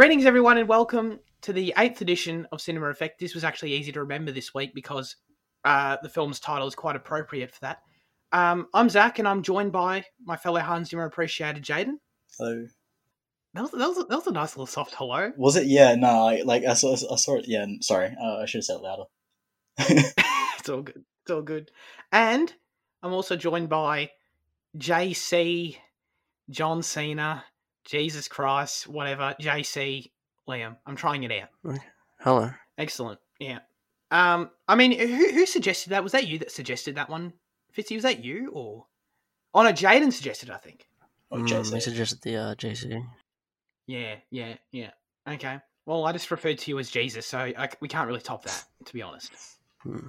Greetings, everyone, and welcome to the eighth edition of Cinema Effect. This was actually easy to remember this week because uh, the film's title is quite appropriate for that. Um, I'm Zach, and I'm joined by my fellow Hans Zimmer appreciated Jaden. Hello. That was, that, was, that was a nice little soft hello. Was it? Yeah, no, I, like I saw, I saw it. Yeah, sorry, uh, I should have said it louder. it's all good. It's all good. And I'm also joined by JC, John Cena, Jesus Christ, whatever, JC, Liam. I'm trying it out. Hello. Excellent. Yeah. Um, I mean, who, who suggested that? Was that you that suggested that one, Fitzy? Was that you or? Oh no, Jaden suggested. I think. Oh, Mm, JC. suggested the uh, JC. Yeah, yeah, yeah. Okay. Well, I just referred to you as Jesus, so I, we can't really top that, to be honest. Hmm.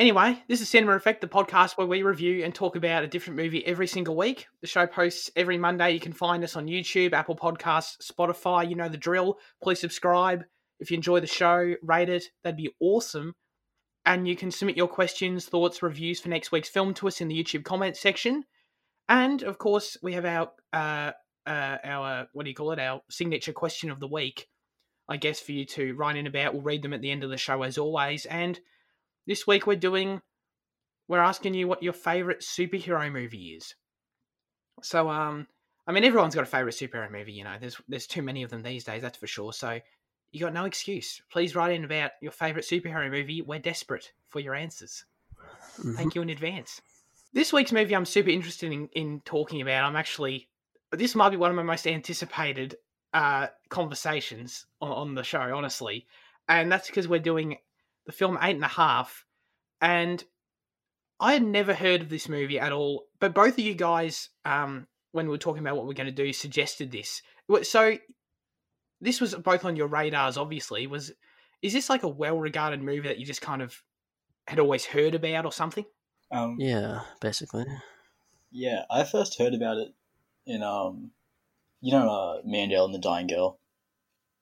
Anyway, this is Cinema Effect, the podcast where we review and talk about a different movie every single week. The show posts every Monday. You can find us on YouTube, Apple Podcasts, Spotify. You know the drill. Please subscribe. If you enjoy the show, rate it. That'd be awesome. And you can submit your questions, thoughts, reviews for next week's film to us in the YouTube comments section. And of course, we have our uh, uh, our what do you call it? Our signature question of the week. I guess for you to write in about. We'll read them at the end of the show as always. And this week we're doing we're asking you what your favorite superhero movie is. So um I mean everyone's got a favorite superhero movie, you know. There's there's too many of them these days, that's for sure. So you got no excuse. Please write in about your favorite superhero movie. We're desperate for your answers. Mhm. Thank you in advance. This week's movie I'm super interested in, in talking about. I'm actually this might be one of my most anticipated uh, conversations on, on the show, honestly, and that's because we're doing the film Eight and a Half, and I had never heard of this movie at all. But both of you guys, um, when we were talking about what we're going to do, suggested this. So this was both on your radars, obviously. Was is this like a well-regarded movie that you just kind of had always heard about or something? Um, Yeah, basically. yeah, I first heard about it in um, you know, uh, Me and Earl and the Dying Girl.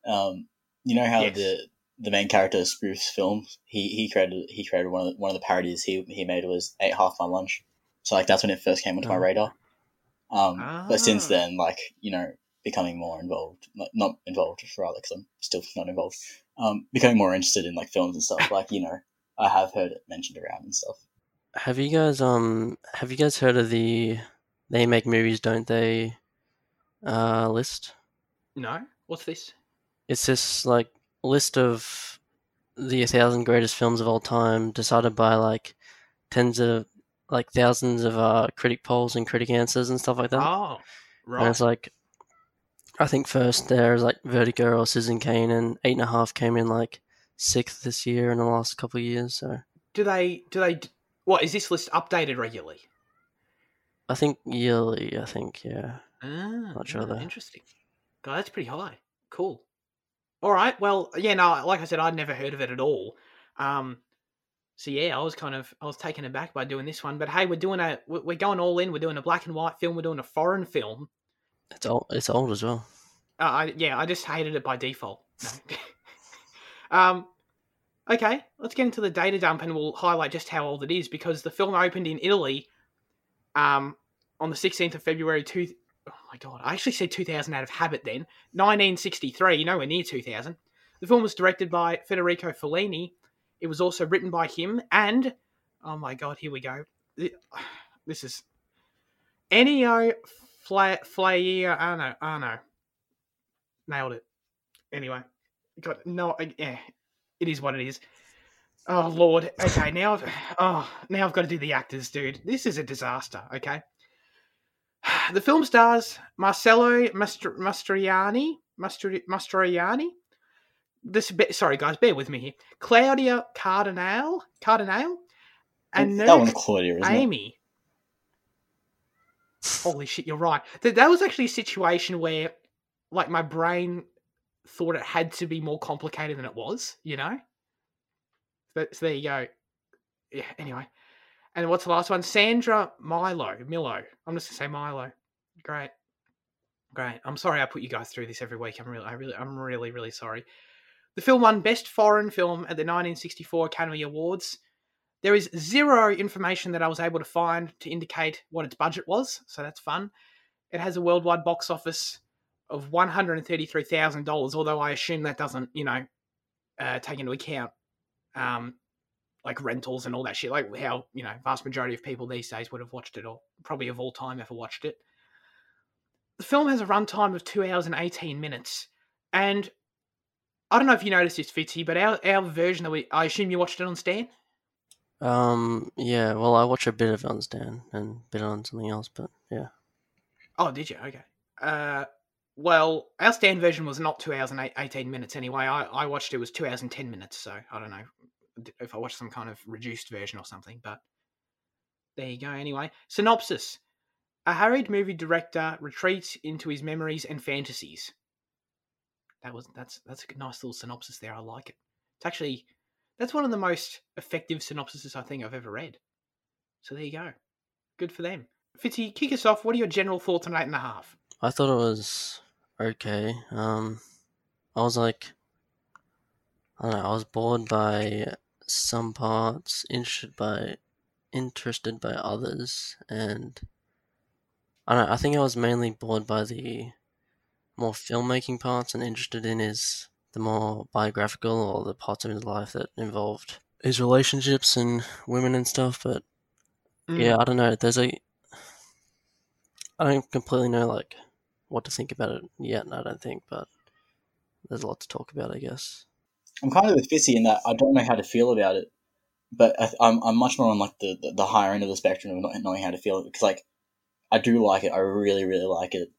Um, you know how Yes. the the main character spoofs films. He he created he created one of the, one of the parodies he he made was Ate Half My Lunch. So like that's when it first came onto my Oh. radar. Um, but since Ah. then, like you know, becoming more involved, like, not involved rather, because I'm still not involved. Um, becoming more interested in like films and stuff. Like you know, I have heard it mentioned around and stuff. Have you guys um have you guys heard of the they make movies don't they uh list? No, what's this? It's this like list of the thousand greatest films of all time decided by like tens of like thousands of uh critic polls and critic answers and stuff like that. Oh, right. And it's like, I think first there's like Vertigo or Citizen Kane, and Eight and a Half came in like sixth this year in the last couple of years. So do they? Do they? What is this list updated regularly? I think yearly. I think yeah. Ah, Not sure ah, though. Interesting. God, that's pretty high. Cool. All right. Well, yeah. No, like I said, I'd never heard of it at all. Um. So yeah, I was kind of I was taken aback by doing this one, but hey, we're doing a we're going all in. We're doing a black and white film. We're doing a foreign film. It's old. It's old as well. Uh, I, yeah, I just hated it by default. Um, okay, let's get into the data dump and we'll highlight just how old it is because the film opened in Italy um, on the 16th of February. Two, oh my god, I actually said 2000 out of habit then. 1963, nowhere near 2000. The film was directed by Federico Fellini. It was also written by him and, oh my god, here we go. This is Ennio Fla- Flaiano. Oh no. Nailed it. Anyway, got no. Yeah, it is what it is. Oh lord. Okay, now. I've, oh, now I've got to do the actors, dude. This is a disaster. Okay. The film stars Marcello Mastr- Mastroianni. Mastroianni. This. be- Sorry, guys, bear with me here. Claudia Cardinale. Cardinale. And that one's Claudia, isn't it? Holy shit, you're right. That that was actually a situation where, like, my brain thought it had to be more complicated than it was. You know. So, so there you go. Yeah. Anyway, and what's the last one? Sandra Milo. Milo. I'm just gonna say Milo. Great. Great. I'm sorry I put you guys through this every week. I'm really, I really, I'm really, really sorry. The film won Best Foreign Film at the 1964 Academy Awards. There is zero information that I was able to find to indicate what its budget was, so that's fun. It has a worldwide box office of one hundred and thirty three thousand dollars. Although I assume that doesn't, you know, uh, take into account um, like rentals and all that shit. Like how you know vast majority of people these days would have watched it, or probably of all time ever watched it. The film has a runtime of two hours and eighteen minutes, and I don't know if you noticed this, Fitzy, but our our version that we I assume you watched it on Stan. Um, yeah, well, I watch a bit of it on Stan and a bit on something else, but yeah. Oh, did you? Okay. Uh, well, our Stan version was not two hours and eight, 18 minutes anyway. I, I watched it was two hours and 10 minutes, so I don't know if I watch some kind of reduced version or something, but there you go anyway. Synopsis A harried movie director retreats into his memories and fantasies. That was that's that's a nice little synopsis there. I like it. It's actually that's one of the most effective synopsises I think I've ever read. So there you go. Good for them. Fitzy, kick us off. What are your general thoughts on eight and a half? I thought it was okay. Um, I was like, I don't know. I was bored by some parts, interested by interested by others, and I don't know. I think I was mainly bored by the more filmmaking parts and interested in his the more biographical or the parts of his life that involved his relationships and women and stuff. But mm. yeah, I don't know. There's a I don't completely know like what to think about it yet. I don't think, but there's a lot to talk about, I guess. I'm kind of with Fitzy in that I don't know how to feel about it, but I, am I'm much more on like the, the, the higher end of the spectrum of not knowing how to feel it because like I do like it. I really really like it,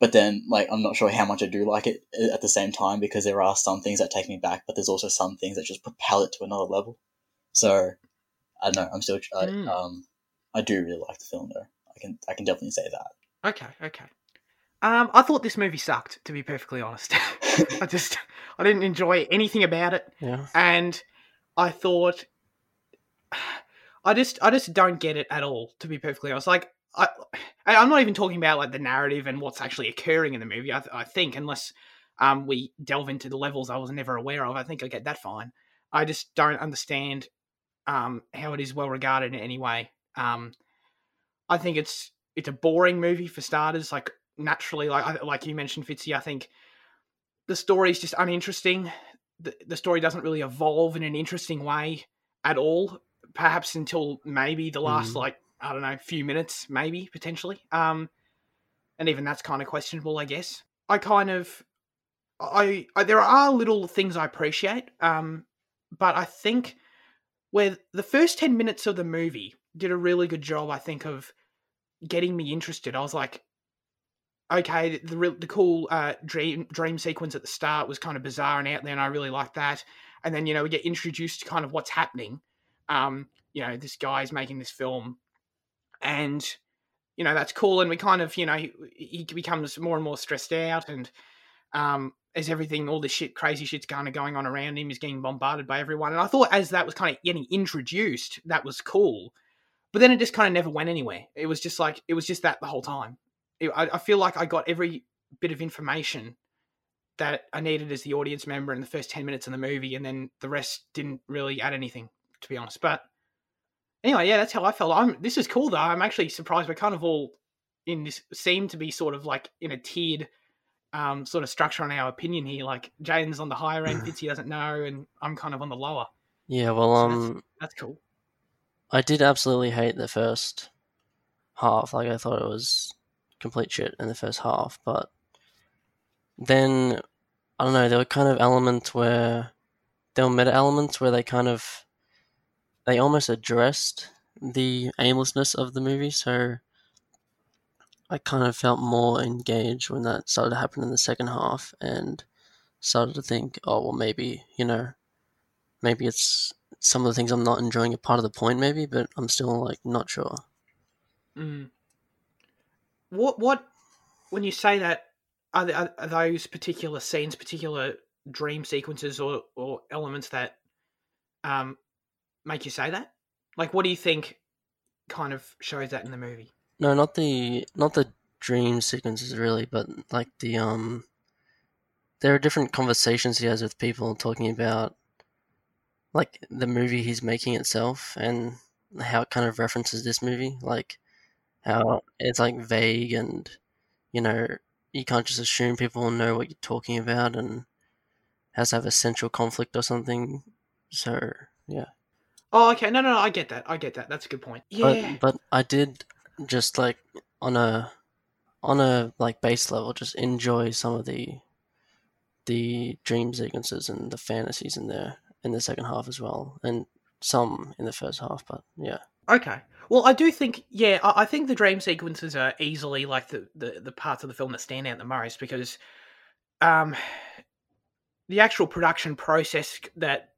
but then like I'm not sure how much I do like it at the same time because there are some things that take me back, but there's also some things that just propel it to another level. So I don't know. I'm still I, mm. um I do really like the film though. I can I can definitely say that. Okay, okay. Um, I thought this movie sucked. To be perfectly honest, I just I didn't enjoy anything about it. Yeah. And I thought I just I just don't get it at all. To be perfectly honest, like I, I'm not even talking about like the narrative and what's actually occurring in the movie. I, I think unless um, we delve into the levels I was never aware of, I think I get that fine. I just don't understand um, how it is well regarded in any way. Um, I think it's it's a boring movie for starters. Like naturally, like like you mentioned, Fitzy, I think the story is just uninteresting. The, the story doesn't really evolve in an interesting way at all. Perhaps until maybe the last mm. like I don't know, few minutes, maybe potentially. Um, and even that's kind of questionable, I guess. I kind of, I, I there are little things I appreciate, um, but I think where the first ten minutes of the movie did a really good job, I think, of getting me interested. I was like, okay, the the, the cool uh, dream dream sequence at the start was kind of bizarre and out there, and I really like that. And then you know we get introduced to kind of what's happening. Um, you know, this guy's making this film and you know that's cool and we kind of you know he, he becomes more and more stressed out and um as everything all this shit crazy shit's kind of going on around him he's getting bombarded by everyone and i thought as that was kind of getting introduced that was cool but then it just kind of never went anywhere it was just like it was just that the whole time I, I feel like i got every bit of information that i needed as the audience member in the first 10 minutes of the movie and then the rest didn't really add anything to be honest but anyway, yeah, that's how I felt. I'm. This is cool though. I'm actually surprised we're kind of all in this seem to be sort of like in a tiered um, sort of structure on our opinion here. Like Jaden's on the higher end, Fitzy doesn't know, and I'm kind of on the lower. Yeah, well, so um, that's, that's, cool. I did absolutely hate the first half. Like I thought it was complete shit in the first half, but then I don't know. There were kind of elements where there were meta elements where they kind of they almost addressed the aimlessness of the movie, so I kind of felt more engaged when that started to happen in the second half and started to think, oh well maybe, you know, maybe it's some of the things I'm not enjoying are part of the point maybe, but I'm still like not sure. Mm. What what when you say that are, are those particular scenes, particular dream sequences or, or elements that um, make you say that? Like, what do you think kind of shows that in the movie? No, not the not the dream sequences really, but like the um, there are different conversations he has with people talking about like the movie he's making itself and how it kind of references this movie, like how it's like vague and you know you can't just assume people know what you're talking about and has to have a central conflict or something. So yeah. Oh, okay. No, no, no. I get that. I get that. That's a good point. Yeah. But but I did just like on a on a like base level just enjoy some of the the dream sequences and the fantasies in there in the second half as well, and some in the first half. But yeah. Okay. Well, I do think, yeah, I, I think the dream sequences are easily like the, the, the parts of the film that stand out the most because um, the actual production process that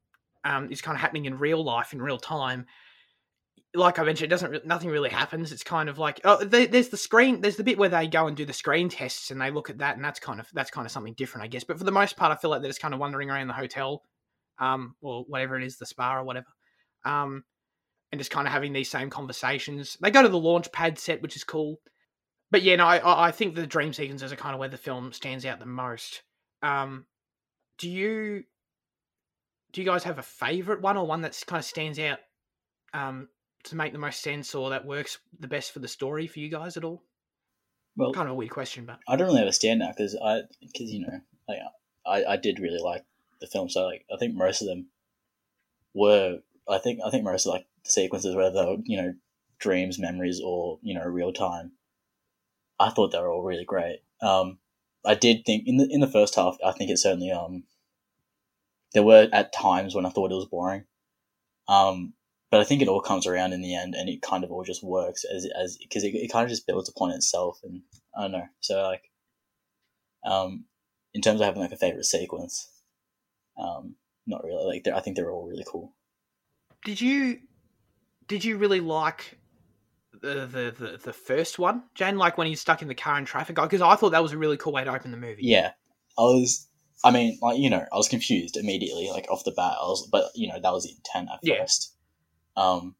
um, is kind of happening in real life in real time. Like I mentioned, it doesn't. Nothing really happens. It's kind of like oh, there, there's the screen. There's the bit where they go and do the screen tests, and they look at that, and that's kind of that's kind of something different, I guess. But for the most part, I feel like they're just kind of wandering around the hotel, um, or whatever it is, the spa or whatever, um, and just kind of having these same conversations. They go to the launch pad set, which is cool. But yeah, no, I, I think the dream sequences are kind of where the film stands out the most. Um, do you do you guys have a favorite one or one that kind of stands out um, to make the most sense or that works the best for the story for you guys at all? Well, kind of a weird question, but I don't really have a standout because I because you know like I I did really like the film, so like I think most of them were I think I think most of like sequences whether they were you know dreams, memories, or you know real time. I thought they were all really great. Um, I did think in the in the first half, I think it certainly um there were at times when I thought it was boring. Um, but I think it all comes around in the end, and it kind of all just works as as because it, it kind of just builds upon itself, and I don't know. So like, um, in terms of having like a favorite sequence, um, not really. Like I think they're all really cool. Did you did you really like the the the, the first one, Jane? Like when he's stuck in the car in traffic? Because I thought that was a really cool way to open the movie. Yeah, I was I mean, like you know, I was confused immediately, like off the bat. I was, but you know, that was the intent at Yeah. first. Um,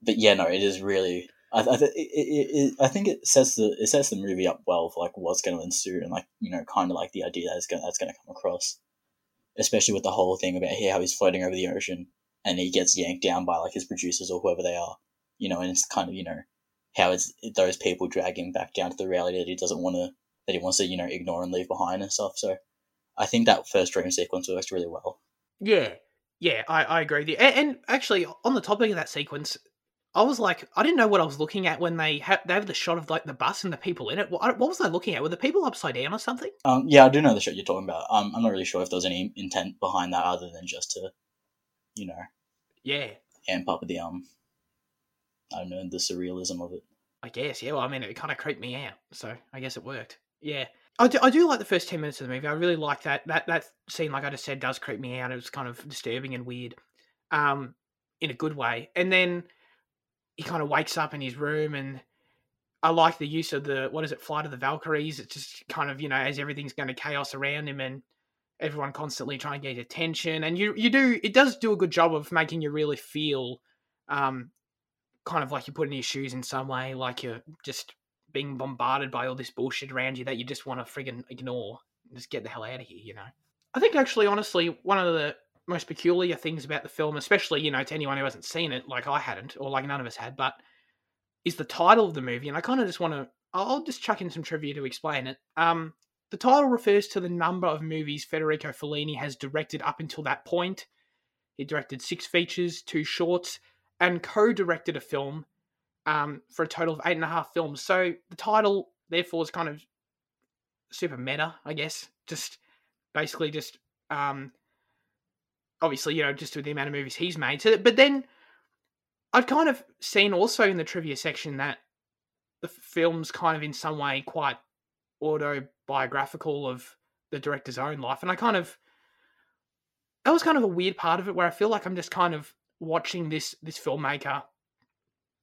but yeah, no, it is really. I, I, th- it, it, it, I think it sets the it sets the movie up well for like what's going to ensue and like you know kind of like the idea that's going that's going to come across, especially with the whole thing about here how he's floating over the ocean and he gets yanked down by like his producers or whoever they are, you know, and it's kind of you know how it's those people drag him back down to the reality that he doesn't want to that he wants to you know ignore and leave behind and stuff. So I think that first dream sequence works really well. Yeah, yeah, I, I agree with you. And, and actually, on the topic of that sequence, I was like, I didn't know what I was looking at when they ha- they have the shot of like the bus and the people in it. What, what was I looking at? Were the people upside down or something? Um, yeah, I do know the shot you're talking about. Um, I'm not really sure if there was any intent behind that other than just to, you know, Yeah, And amp up the um, I don't know, the surrealism of it. I guess. Yeah, well, I mean, it kind of creeped me out, so I guess it worked. Yeah, I do, I do like the first ten minutes of the movie. I really like that. That that scene, like I just said, does creep me out. It was kind of disturbing and weird, um, in a good way. And then he kind of wakes up in his room, and I like the use of the what is it, Flight of the Valkyries. It's just kind of you know as everything's going to chaos around him, and everyone constantly trying to get attention. And you you do it does do a good job of making you really feel, um, kind of like you're putting your shoes in some way, like you're just being bombarded by all this bullshit around you that you just want to friggin' ignore. Just get the hell out of here, you know. I think actually, honestly, one of the most peculiar things about the film, especially you know to anyone who hasn't seen it, like I hadn't, or like none of us had, but is the title of the movie, and I kind of just want to. I'll just chuck in some trivia to explain it. Um, the title refers to the number of movies Federico Fellini has directed up until that point. He directed six features, two shorts, and co-directed a film um, for a total of eight and a half films. So the title, therefore, is kind of super meta, I guess. Just basically just um, obviously, you know, just with the amount of movies he's made. So, but then I've kind of seen also in the trivia section that the film's kind of in some way quite autobiographical of the director's own life, and I kind of that was kind of a weird part of it where I feel like I'm just kind of watching this this filmmaker.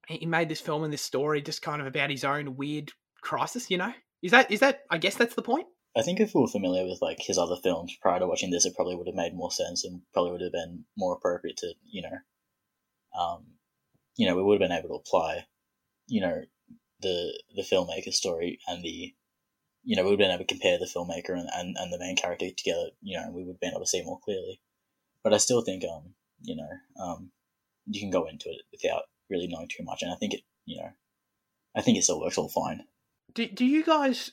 He made this film and this story just kind of about his own weird crisis, you know? Is that is that I guess that's the point? I think if we were familiar with like his other films prior to watching this, it probably would have made more sense and probably would have been more appropriate to you know, um, you know, we would have been able to apply, you know, the the filmmaker story and the, you know, we would have been able to compare the filmmaker and, and, and the main character together, you know, and we would have been able to see more clearly. But I still think, um, you know, um, you can go into it without really knowing too much, and I think it, you know, I think it still works all fine. Do do you guys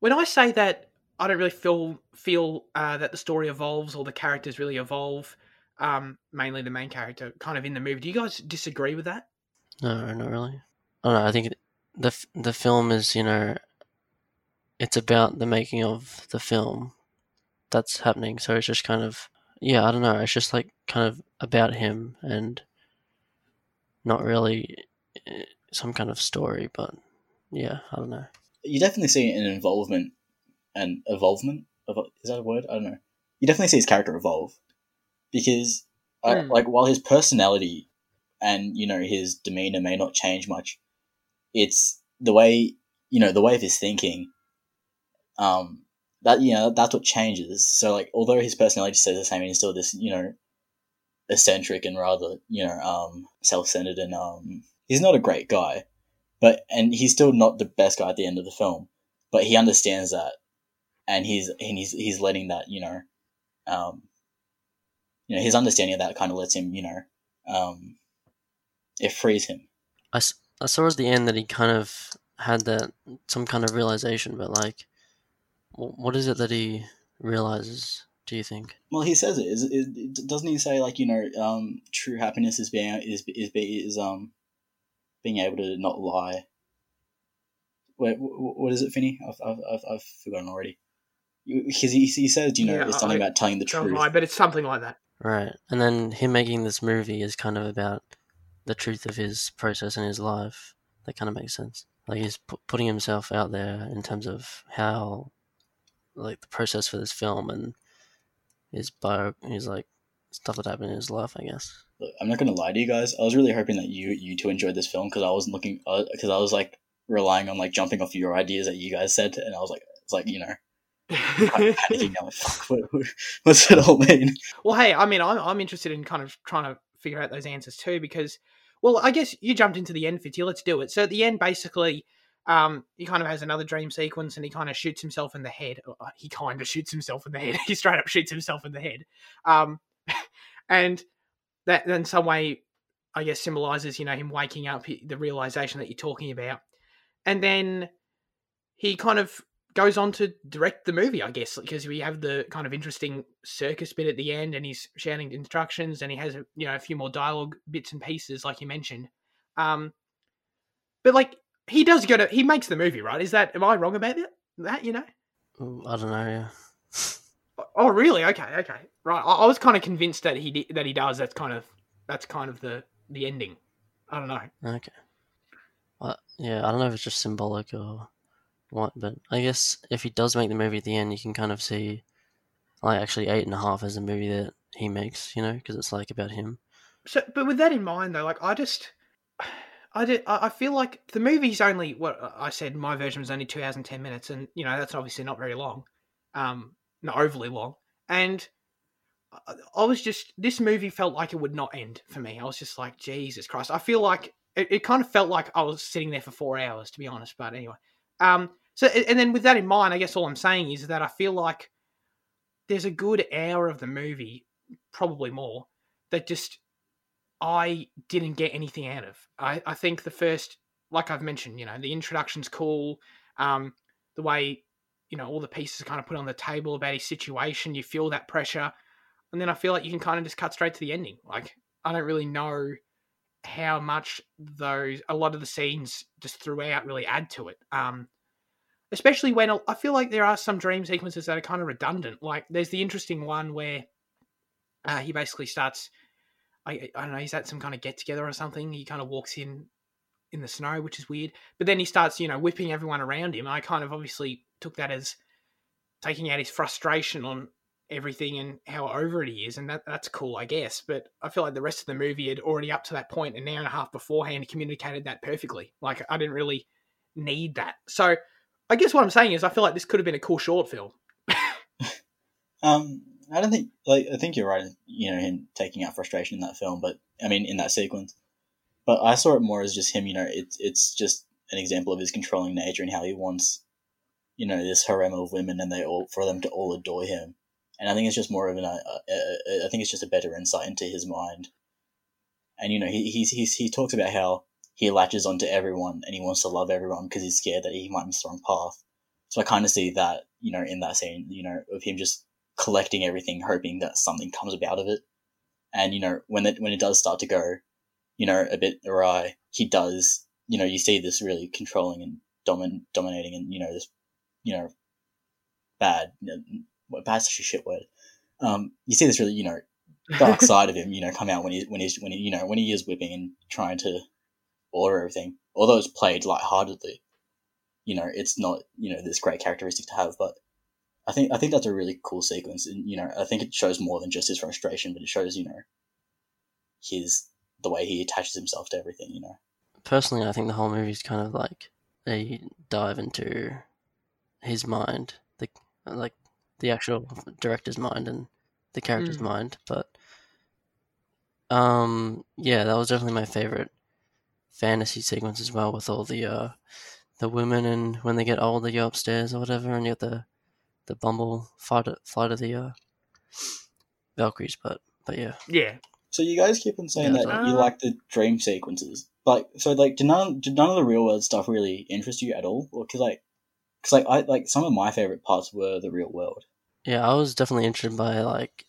when I say that I don't really feel feel uh, that the story evolves or the characters really evolve, um, mainly the main character, kind of in the movie. Do you guys disagree with that? No, not really. I don't know. I think the the film is you know, it's about the making of the film that's happening. So it's just kind of yeah. I don't know. It's just like kind of about him and not really eh, some kind of story, but yeah, I don't know. You definitely see an involvement and evolvement. Is that a word? I don't know. You definitely see his character evolve because, mm. I, like, while his personality and you know his demeanor may not change much, it's the way you know the way of his thinking. Um, that you know that's what changes. So like, although his personality stays the same, he's still this you know eccentric and rather you know um self-centered and um he's not a great guy, but and he's still not the best guy at the end of the film. But he understands that, and he's and he's he's letting that you know, um, you know his understanding of that kind of lets him you know, um, it frees him. I, I saw at the end that he kind of had that some kind of realization, but like, what is it that he realizes? Do you think? Well, he says it. Is, is doesn't he say like you know, um, true happiness is being is is is um being able to not lie. Wait, what is it, Finny? I've, I've, I've, I've forgotten already. Because he, he says, you know, yeah, it's something I, about telling the truth. Lie, but it's something like that. Right. And then him making this movie is kind of about the truth of his process in his life. That kind of makes sense. Like he's pu- putting himself out there in terms of how, like, the process for this film and his bio, his, like, stuff that happened in his life, I guess. I'm not gonna lie to you guys. I was really hoping that you you two enjoyed this film because I wasn't looking because uh, I was like relying on like jumping off your ideas that you guys said, and I was like, it's like you know. panicking now, fuck, what, what's it all mean? Well, hey, I mean, I'm, I'm interested in kind of trying to figure out those answers too because, well, I guess you jumped into the end, for Fitzy. Let's do it. So at the end, basically, um, he kind of has another dream sequence and he kind of shoots himself in the head. Uh, he kind of shoots himself in the head. he straight up shoots himself in the head. Um, and that in some way, I guess, symbolizes, you know, him waking up, the realization that you're talking about. And then he kind of goes on to direct the movie, I guess, because we have the kind of interesting circus bit at the end, and he's shouting instructions, and he has you know a few more dialogue bits and pieces, like you mentioned. Um, but like he does go to he makes the movie, right? Is that am I wrong about that? That you know? Mm, I don't know. Yeah. Oh, really? Okay, okay, right. I, I was kind of convinced that he that he does. That's kind of that's kind of the the ending. I don't know. Okay. Well, yeah, I don't know if it's just symbolic or what, but I guess if he does make the movie at the end, you can kind of see, like, actually eight and a half as a movie that he makes, you know, because it's like about him. So, but with that in mind, though, like, I just, I did, I feel like the movie's only what I said. My version was only two hours and ten minutes, and you know that's obviously not very long. Um, not overly long. And I was just this movie felt like it would not end for me. I was just like, Jesus Christ! I feel like it, it kind of felt like I was sitting there for four hours, to be honest. But anyway, um, so and then with that in mind, I guess all I'm saying is that I feel like there's a good hour of the movie, probably more, that just I didn't get anything out of. I, I think the first, like I've mentioned, you know, the introduction's cool. Um, the way you know all the pieces are kind of put on the table about his situation. You feel that pressure, and then I feel like you can kind of just cut straight to the ending. Like I don't really know how much those a lot of the scenes just throughout really add to it. Um, especially when I feel like there are some dream sequences that are kind of redundant. Like there's the interesting one where uh, he basically starts. I, I don't know. He's at some kind of get together or something. He kind of walks in in the snow, which is weird. But then he starts, you know, whipping everyone around him. I kind of obviously took that as taking out his frustration on everything and how over it he is, and that that's cool, I guess. But I feel like the rest of the movie had already up to that point, an hour and a half beforehand, communicated that perfectly. Like I didn't really need that. So I guess what I'm saying is, I feel like this could have been a cool short film. um, I don't think like I think you're right. You know, him taking out frustration in that film, but I mean, in that sequence. But I saw it more as just him. You know, it's it's just an example of his controlling nature and how he wants you know this harem of women and they all for them to all adore him and i think it's just more of an uh, uh, i think it's just a better insight into his mind and you know he he's, he's he talks about how he latches onto everyone and he wants to love everyone because he's scared that he might miss the wrong path So I kind of see that, you know, in that scene, you know, of him just collecting everything, hoping that something comes about of it. And you know, when it when it does start to go, you know, a bit awry, he does, you know, you see this really controlling and domin- dominating, and you know, this, you know, bad, you know, bad's such a shit word. Um, you see this really, you know, dark side of him, you know, come out when he when he's when he you know when he is whipping and trying to order everything. Although it's played lightheartedly, you know, it's not you know this great characteristic to have. But I think I think that's a really cool sequence, and you know, I think it shows more than just his frustration, but it shows you know his the way he attaches himself to everything. You know, Personally, I think the whole movie is kind of like a dive into his mind, the like the actual director's mind and the character's Mm. mind. But um, yeah, that was definitely my favorite fantasy sequence as well, with all the uh the women and when they get old, they go upstairs or whatever, and you get the the Bumble flight flight of the uh Valkyries. But but yeah, Yeah. So you guys keep on saying Yeah, that you uh, like the dream sequences, like so like did none did none of the real world stuff really interest you at all? Or because like because like I like some of my favorite parts were the real world. Yeah, I was definitely interested by like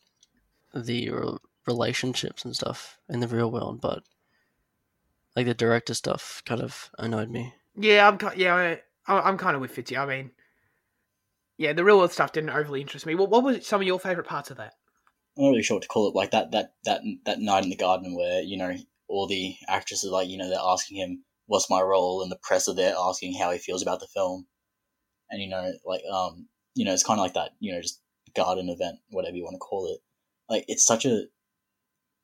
the re- relationships and stuff in the real world, but like the director stuff kind of annoyed me. Yeah, I'm yeah, I, I'm kind of with Fitzy. I mean, yeah, the real world stuff didn't overly interest me. What what was some of your favorite parts of that? I'm not really sure what to call it. Like that that that that night in the garden where you know all the actresses like you know they're asking him what's my role, and the press are there asking how he feels about the film, and you know like um you know it's kind of like that you know just garden event whatever you want to call it. Like it's such a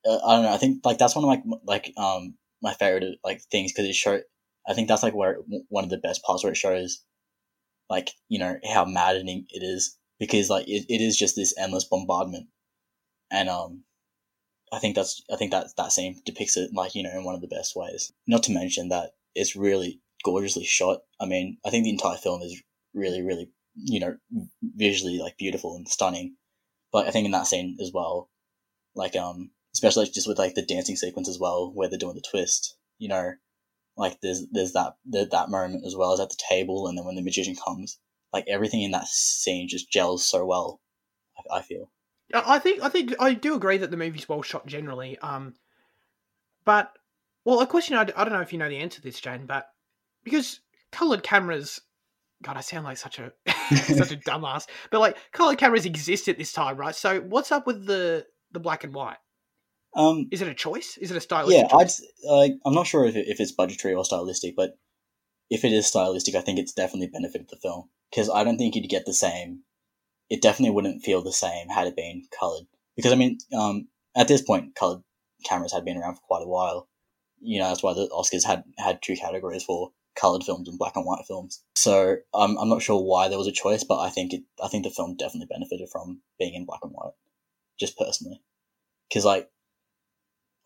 uh, I don't know. I think like that's one of my like um my favorite like things because it show. I think that's like where one of the best parts where it shows like you know how maddening it is because like it, it is just this endless bombardment and um I think that's I think that that scene depicts it like you know in one of the best ways. Not to mention that it's really gorgeously shot. I mean, I think the entire film is really really you know visually like beautiful and stunning. But I think in that scene as well, like um especially just with like the dancing sequence as well where they're doing the twist, you know, like there's there's that that moment as well as at the table and then when the magician comes, like everything in that scene just gels so well. I, I feel. I I think I think I do agree that the movie's well shot generally. Um, but well, a question I, I don't know if you know the answer to this, Jane, but because colored cameras, God, I sound like such a such a dumbass. But like colored cameras exist at this time, right? So what's up with the the black and white? Um, Is it a choice? Is it a stylistic? yeah, like. I'm not sure if it, if it's budgetary or stylistic, but if it is stylistic, I think it's definitely benefited the film because I don't think you'd get the same. It definitely wouldn't feel the same had it been colored. Because I mean, um, at this point, colored cameras had been around for quite a while. You know, that's why the Oscars had had two categories for colored films and black and white films. So um, I'm not sure why there was a choice, but I think it. I think the film definitely benefited from being in black and white, just personally. Because like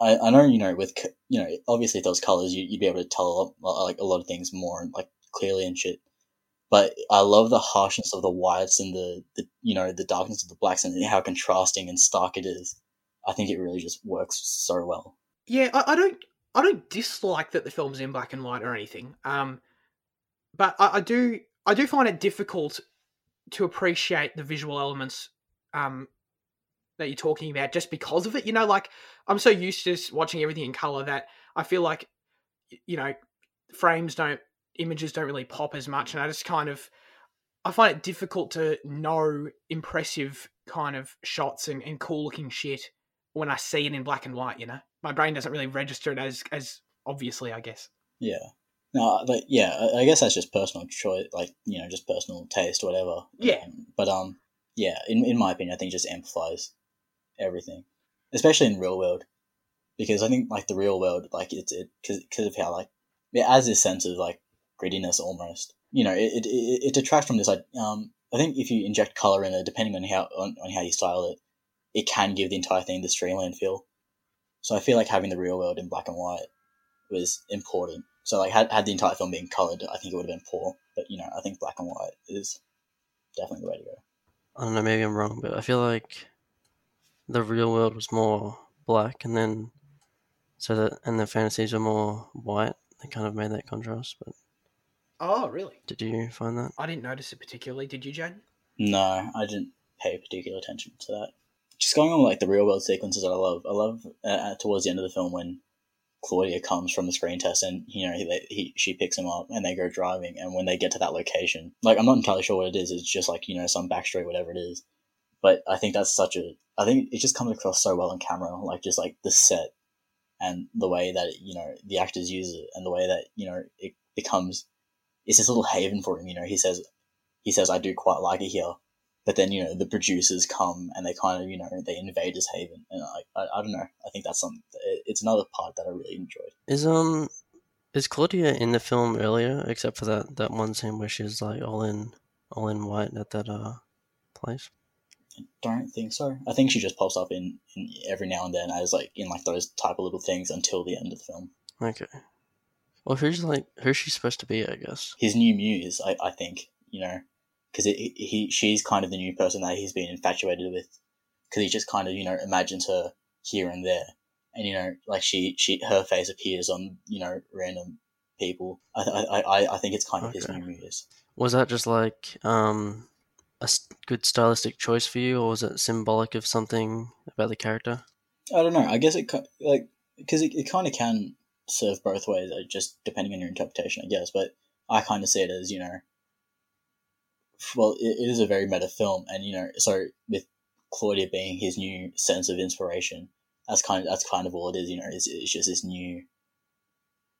I, I know you know with you know obviously those colors you you'd be able to tell like a lot of things more like clearly and shit. But I love the harshness of the whites and the, the you know the darkness of the blacks and how contrasting and stark it is. I think it really just works so well. Yeah, I, I don't I don't dislike that the film's in black and white or anything. Um, but I, I do I do find it difficult to appreciate the visual elements um that you're talking about just because of it. You know, like I'm so used to just watching everything in color that I feel like you know frames don't images don't really pop as much, and I just kind of I find it difficult to know impressive kind of shots and, and cool looking shit when I see it in black and white. You know, my brain doesn't really register it as as obviously, I guess. Yeah. No, but yeah, I- I guess that's just personal choice, like you know, just personal taste, whatever. Yeah. Um, but um, yeah, in in my opinion, I think it just amplifies everything, especially in real world, because I think like the real world, like it's it because of how like it has this sense of like grittiness almost. You know, it it, it, detracts from this. Like um, I think if you inject color in it, depending on how on, on how you style it, it can give the entire thing the streamlined feel. So I feel like having the real world in black and white was important. So like had, had the entire film been colored, I think it would have been poor. But you know, I think black and white is definitely the way to go. I don't know, maybe I'm wrong, but I feel like the real world was more black, and then so that and the fantasies were more white. They kind of made that contrast, but Oh, really? Did you find that? I didn't notice it particularly. Did you, Jane? No, I didn't pay particular attention to that. Just going on like the real world sequences that I love. I love uh, towards the end of the film when Claudia comes from the screen test and you know he, he she picks him up and they go driving and when they get to that location, like I'm not entirely sure what it is. It's just like you know some backstory, whatever it is. But I think that's such a. I think it just comes across so well on camera, like just like the set and the way that you know the actors use it and the way that you know it becomes it's this little haven for him. You know, he says he says I do quite like it here, but then you know the producers come and they kind of you know they invade his haven, and I I, I don't know. I think that's something. It's another part that I really enjoyed. Is um is Claudia in the film earlier, except for that that one scene where she's like all in all in white at that uh place? I don't think so. I think she just pops up in, in every now and then as like in like those type of little things until the end of the film. Okay. Well, who's like who's she supposed to be? I guess His new muse, I, I think, you know, because he she's kind of the new person that he's been infatuated with, because he just kind of you know imagines her here and there, and you know like she she her face appears on you know random people. I I I, I think it's kind of his Okay. new muse. was that just like um a good stylistic choice for you, or was it symbolic of something about the character? I don't know. I guess it like because it, it kind of can serve both ways, like, just depending on your interpretation, I guess. But I kind of see it as you know, well, it, it is a very meta film, and you know, so with Claudia being his new sense of inspiration, that's kind of that's kind of all it is. You know, it's, it's just this new.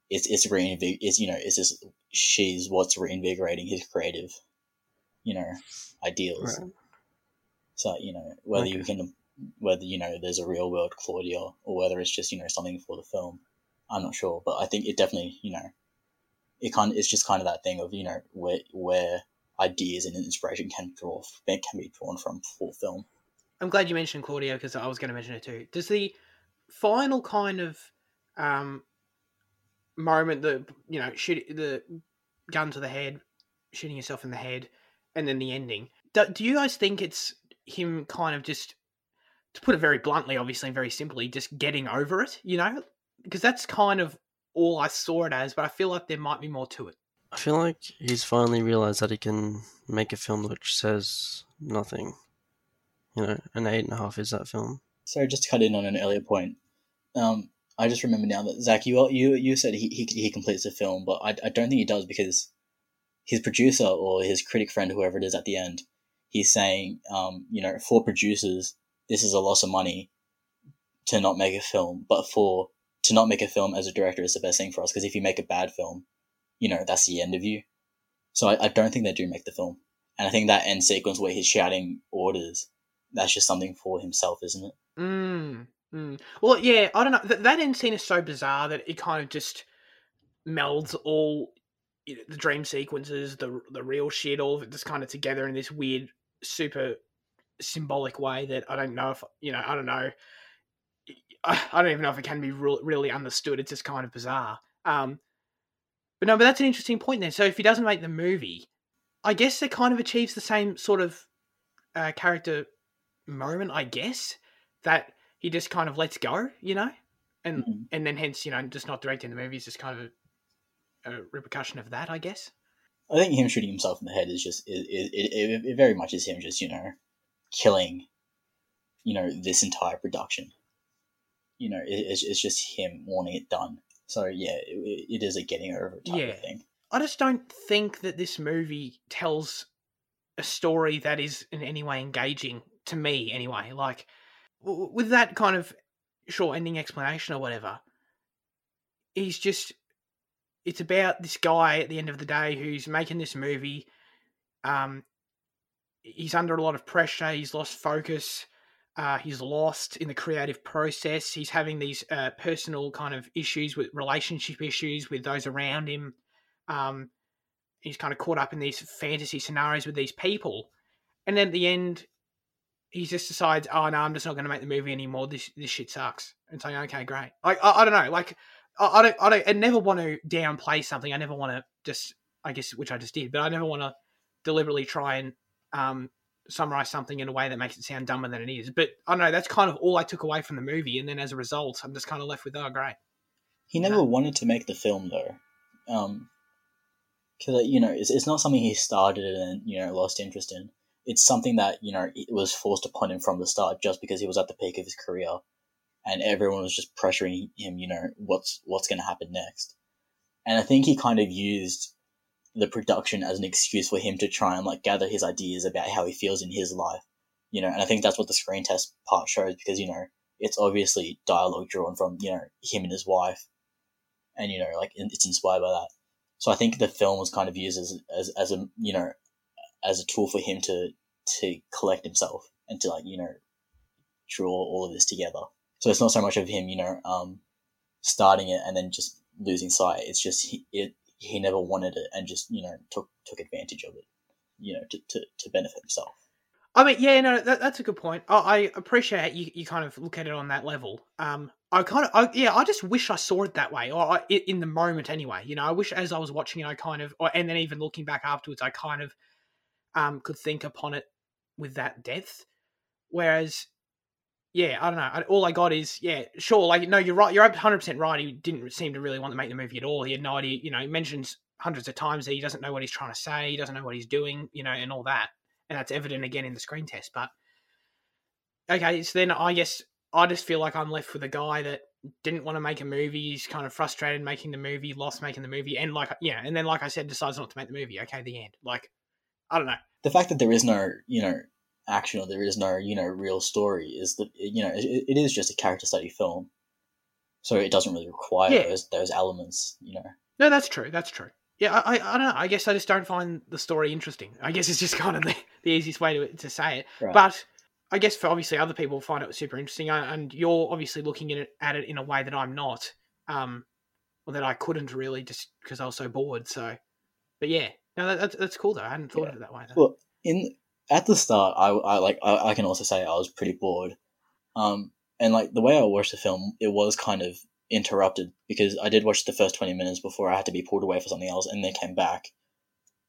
It's it's reinvig it's you know it's just she's what's reinvigorating his creative, you know, ideals. Right. So you know whether you can whether you know there's a real world Claudia or whether it's just you know something for the film, I'm not sure. But I think it definitely you know it kind of, it's just kind of that thing of you know where where ideas and inspiration can draw can be drawn from for film. I'm glad you mentioned Claudia because I was going to mention it too. Does the final kind of um, moment, the you know, shoot the gun to the head, shooting yourself in the head, and then the ending? Do, do you guys think it's him kind of just, to put it very bluntly, obviously, and very simply, just getting over it? You know, because that's kind of all I saw it as, but I feel like there might be more to it. I feel like he's finally realized that he can make a film which says nothing. You know, an eight and a half is that film. So just to cut in on an earlier point, um, I just remember now that Zach, you you you said he he, he completes the film, but I, I don't think he does because his producer or his critic friend, whoever it is at the end, he's saying, um, you know, for producers, this is a loss of money to not make a film, but for to not make a film as a director is the best thing for us because if you make a bad film, you know, that's the end of you. So I, I don't think they do make the film, and I think that end sequence where he's shouting orders, that's just something for himself, isn't it? Mm, mm. Well, yeah, I don't know. That, that end scene is so bizarre that it kind of just melds all you know, the dream sequences, the the real shit, all of it just kind of together in this weird, super symbolic way that I don't know if you know. I don't know. I, I don't even know if it can be re- really understood. It's just kind of bizarre. Um, but no, but that's an interesting point then. So if he doesn't make the movie, I guess it kind of achieves the same sort of uh, character moment, I guess that he just kind of lets go, you know, and Mhm. and then hence you know just not directing the movie is just kind of a, repercussion of that, I guess. I think him shooting himself in the head is just it, it, it, it very much is him just you know killing you know this entire production. You know, it, it's, it's just him wanting it done. So yeah, it, it is a getting over it type Yeah. of thing. I just don't think that this movie tells a story that is in any way engaging to me, anyway. Like with that kind of short ending explanation or whatever, he's just it's about this guy at the end of the day who's making this movie. Um, he's under a lot of pressure. He's lost focus. Uh, he's lost in the creative process. He's having these uh, personal kind of issues with relationship issues with those around him. Um, he's kind of caught up in these fantasy scenarios with these people, and then at the end, he just decides, "Oh no, I'm just not going to make the movie anymore. This this shit sucks." And saying, "Okay, great." Like I, I don't know, like I, don't I don't I never want to downplay something. I never want to just I guess which I just did, but I never want to deliberately try and um, summarize something in a way that makes it sound dumber than it is. But I don't know. That's kind of all I took away from the movie, and then as a result, I'm just kind of left with, "Oh, great." He never wanted to make the film though. Um, because you know it's, it's not something he started and you know lost interest in. It's something that you know it was forced upon him from the start, just because he was at the peak of his career, and everyone was just pressuring him. You know what's what's going to happen next, and I think he kind of used the production as an excuse for him to try and like gather his ideas about how he feels in his life. You know, and I think that's what the screen test part shows because you know it's obviously dialogue drawn from you know him and his wife, and you know like it's inspired by that. So I think the film was kind of used as as as a you know as a tool for him to to collect himself and to like you know draw all of this together. So it's not so much of him you know um starting it and then just losing sight. It's just he, it he never wanted it and just you know took took advantage of it, you know to to, to benefit himself. I mean, yeah, no, that, that's a good point. I, I appreciate you, you kind of look at it on that level. Um, I kind of, I, yeah, I just wish I saw it that way, or I, in the moment anyway. You know, I wish as I was watching it, I kind of, or, and then even looking back afterwards, I kind of um, could think upon it with that depth. Whereas, yeah, I don't know. All I got is, yeah, sure, like, no, you're right. You're 100% right. He didn't seem to really want to make the movie at all. He had no idea, you know, he mentions hundreds of times that he doesn't know what he's trying to say, he doesn't know what he's doing, you know, and all that and that's evident again in the screen test. But okay, so then I guess I just feel like I'm left with a guy that didn't want to make a movie. He's kind of frustrated making the movie, lost making the movie, and like yeah, and then like I said, decides not to make the movie. Okay, the end. Like I don't know. The fact that there is no you know action or there is no you know real story is that you know it, it is just a character study film, so it doesn't really require yeah. those those elements. You know. No, that's true. That's true yeah, I, I, don't know. I guess I just don't find the story interesting. I guess it's just kind of the, the easiest way to to say it. Right. But I guess for obviously other people find it super interesting, and you're obviously looking at it at it in a way that I'm not, um, or that I couldn't really just because I was so bored. So, but yeah, no, that, that's that's cool though. I hadn't thought yeah. of it that way. Though. Well, in at the start, I, I like I, I can also say I was pretty bored, um, and like the way I watched the film, it was kind of interrupted because I did watch the first twenty minutes before I had to be pulled away for something else, and then came back.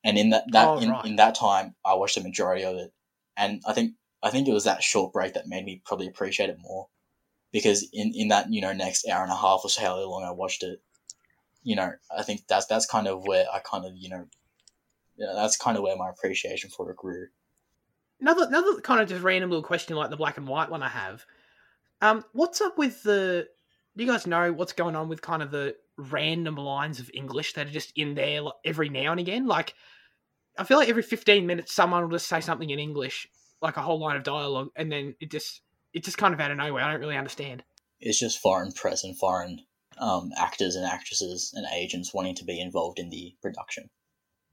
And in that that oh, in, right. in that time, I watched the majority of it, and I think I think it was that short break that made me probably appreciate it more, because in in that you know next hour and a half or so how long I watched it, you know I think that's that's kind of where I kind of you know, yeah, that's kind of where my appreciation for it grew. Another another kind of just random little question like the black and white one I have. Um, what's up with the do you guys know what's going on with kind of the random lines of English that are just in there every now and again? Like, I feel like every 15 minutes someone will just say something in English, like a whole line of dialogue, and then it just it just kind of out of nowhere. I don't really understand. It's just foreign press and foreign um, actors and actresses and agents wanting to be involved in the production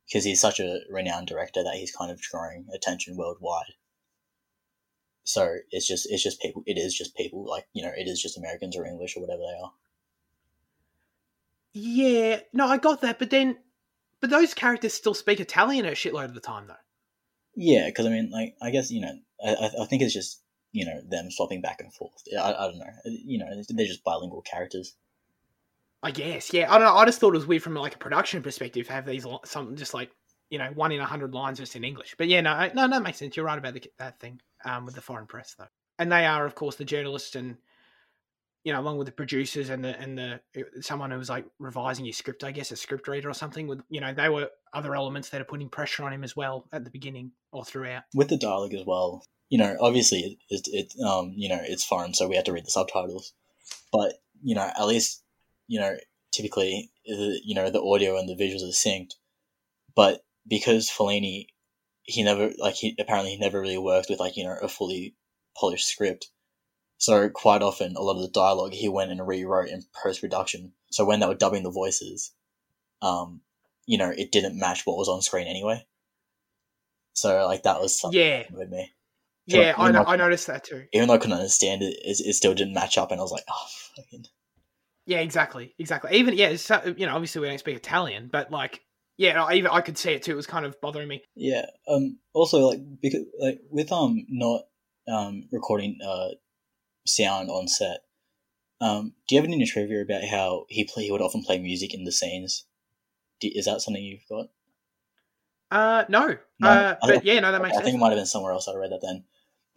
because he's such a renowned director that he's kind of drawing attention worldwide. So it's just it's just people. It is just people like you know it is just Americans or English or whatever they are. Yeah, no, I got that, but then, but those characters still speak Italian a shitload of the time, though. Yeah, because I mean, like, I guess you know, I I think it's just you know them swapping back and forth. I, I don't know, you know, they're just bilingual characters. I guess, yeah. I don't know. I just thought it was weird from like a production perspective, to have these some just like you know one in a hundred lines just in English. But yeah, no, no, that makes sense. You're right about the, that thing um, with the foreign press, though. And they are, of course, the journalists and you know, along with the producers and the and the uh, someone who was like revising your script, I guess a script reader or something. With you know, they were other elements that are putting pressure on him as well at the beginning or throughout. With the dialogue as well, you know, obviously it, it, it um you know it's foreign, so we had to read the subtitles. But you know, at least you know typically the, you know the audio and the visuals are synced. But because Fellini he never like he apparently he never really worked with like you know a fully polished script. So quite often, a lot of the dialogue he went and rewrote in post production. So when they were dubbing the voices, um, you know, it didn't match what was on screen anyway. So like that was something yeah with me. Yeah, I, know, I noticed that too. Even though I couldn't understand it, it, it still didn't match up, and I was like, oh, fucking. Yeah, exactly, exactly. Even yeah, you know, obviously we don't speak Italian, but like yeah, I even I could see it too. It was kind of bothering me. Yeah. Um. Also, like because like with um not um recording uh sound on set. Um. Do you have any trivia about how he play? He would often play music in the scenes. Do, is that something you've got? Uh. No. no? Uh. But yeah. No. That makes. Sense. I sense. think it might have been somewhere else. I read that then.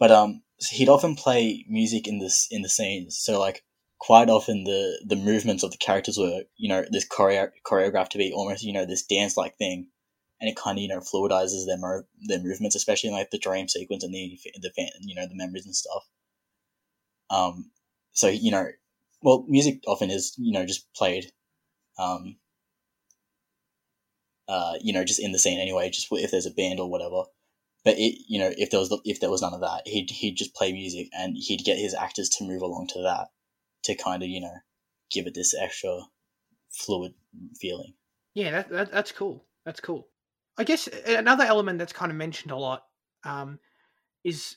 But um, he'd often play music in this in the scenes. So like quite often the the movements of the characters were you know this choreo- choreographed to be almost you know this dance like thing and it kind of you know fluidizes their mo- their movements, especially in like the dream sequence and the the fan, you know the memories and stuff. Um, so you know, well, music often is you know just played, um, uh, you know, just in the scene anyway, just if there's a band or whatever. But it, you know, if there was if there was none of that, he'd he'd just play music and he'd get his actors to move along to that to kind of you know give it this extra fluid feeling. Yeah, that, that that's cool. That's cool. I guess another element that's kind of mentioned a lot um, is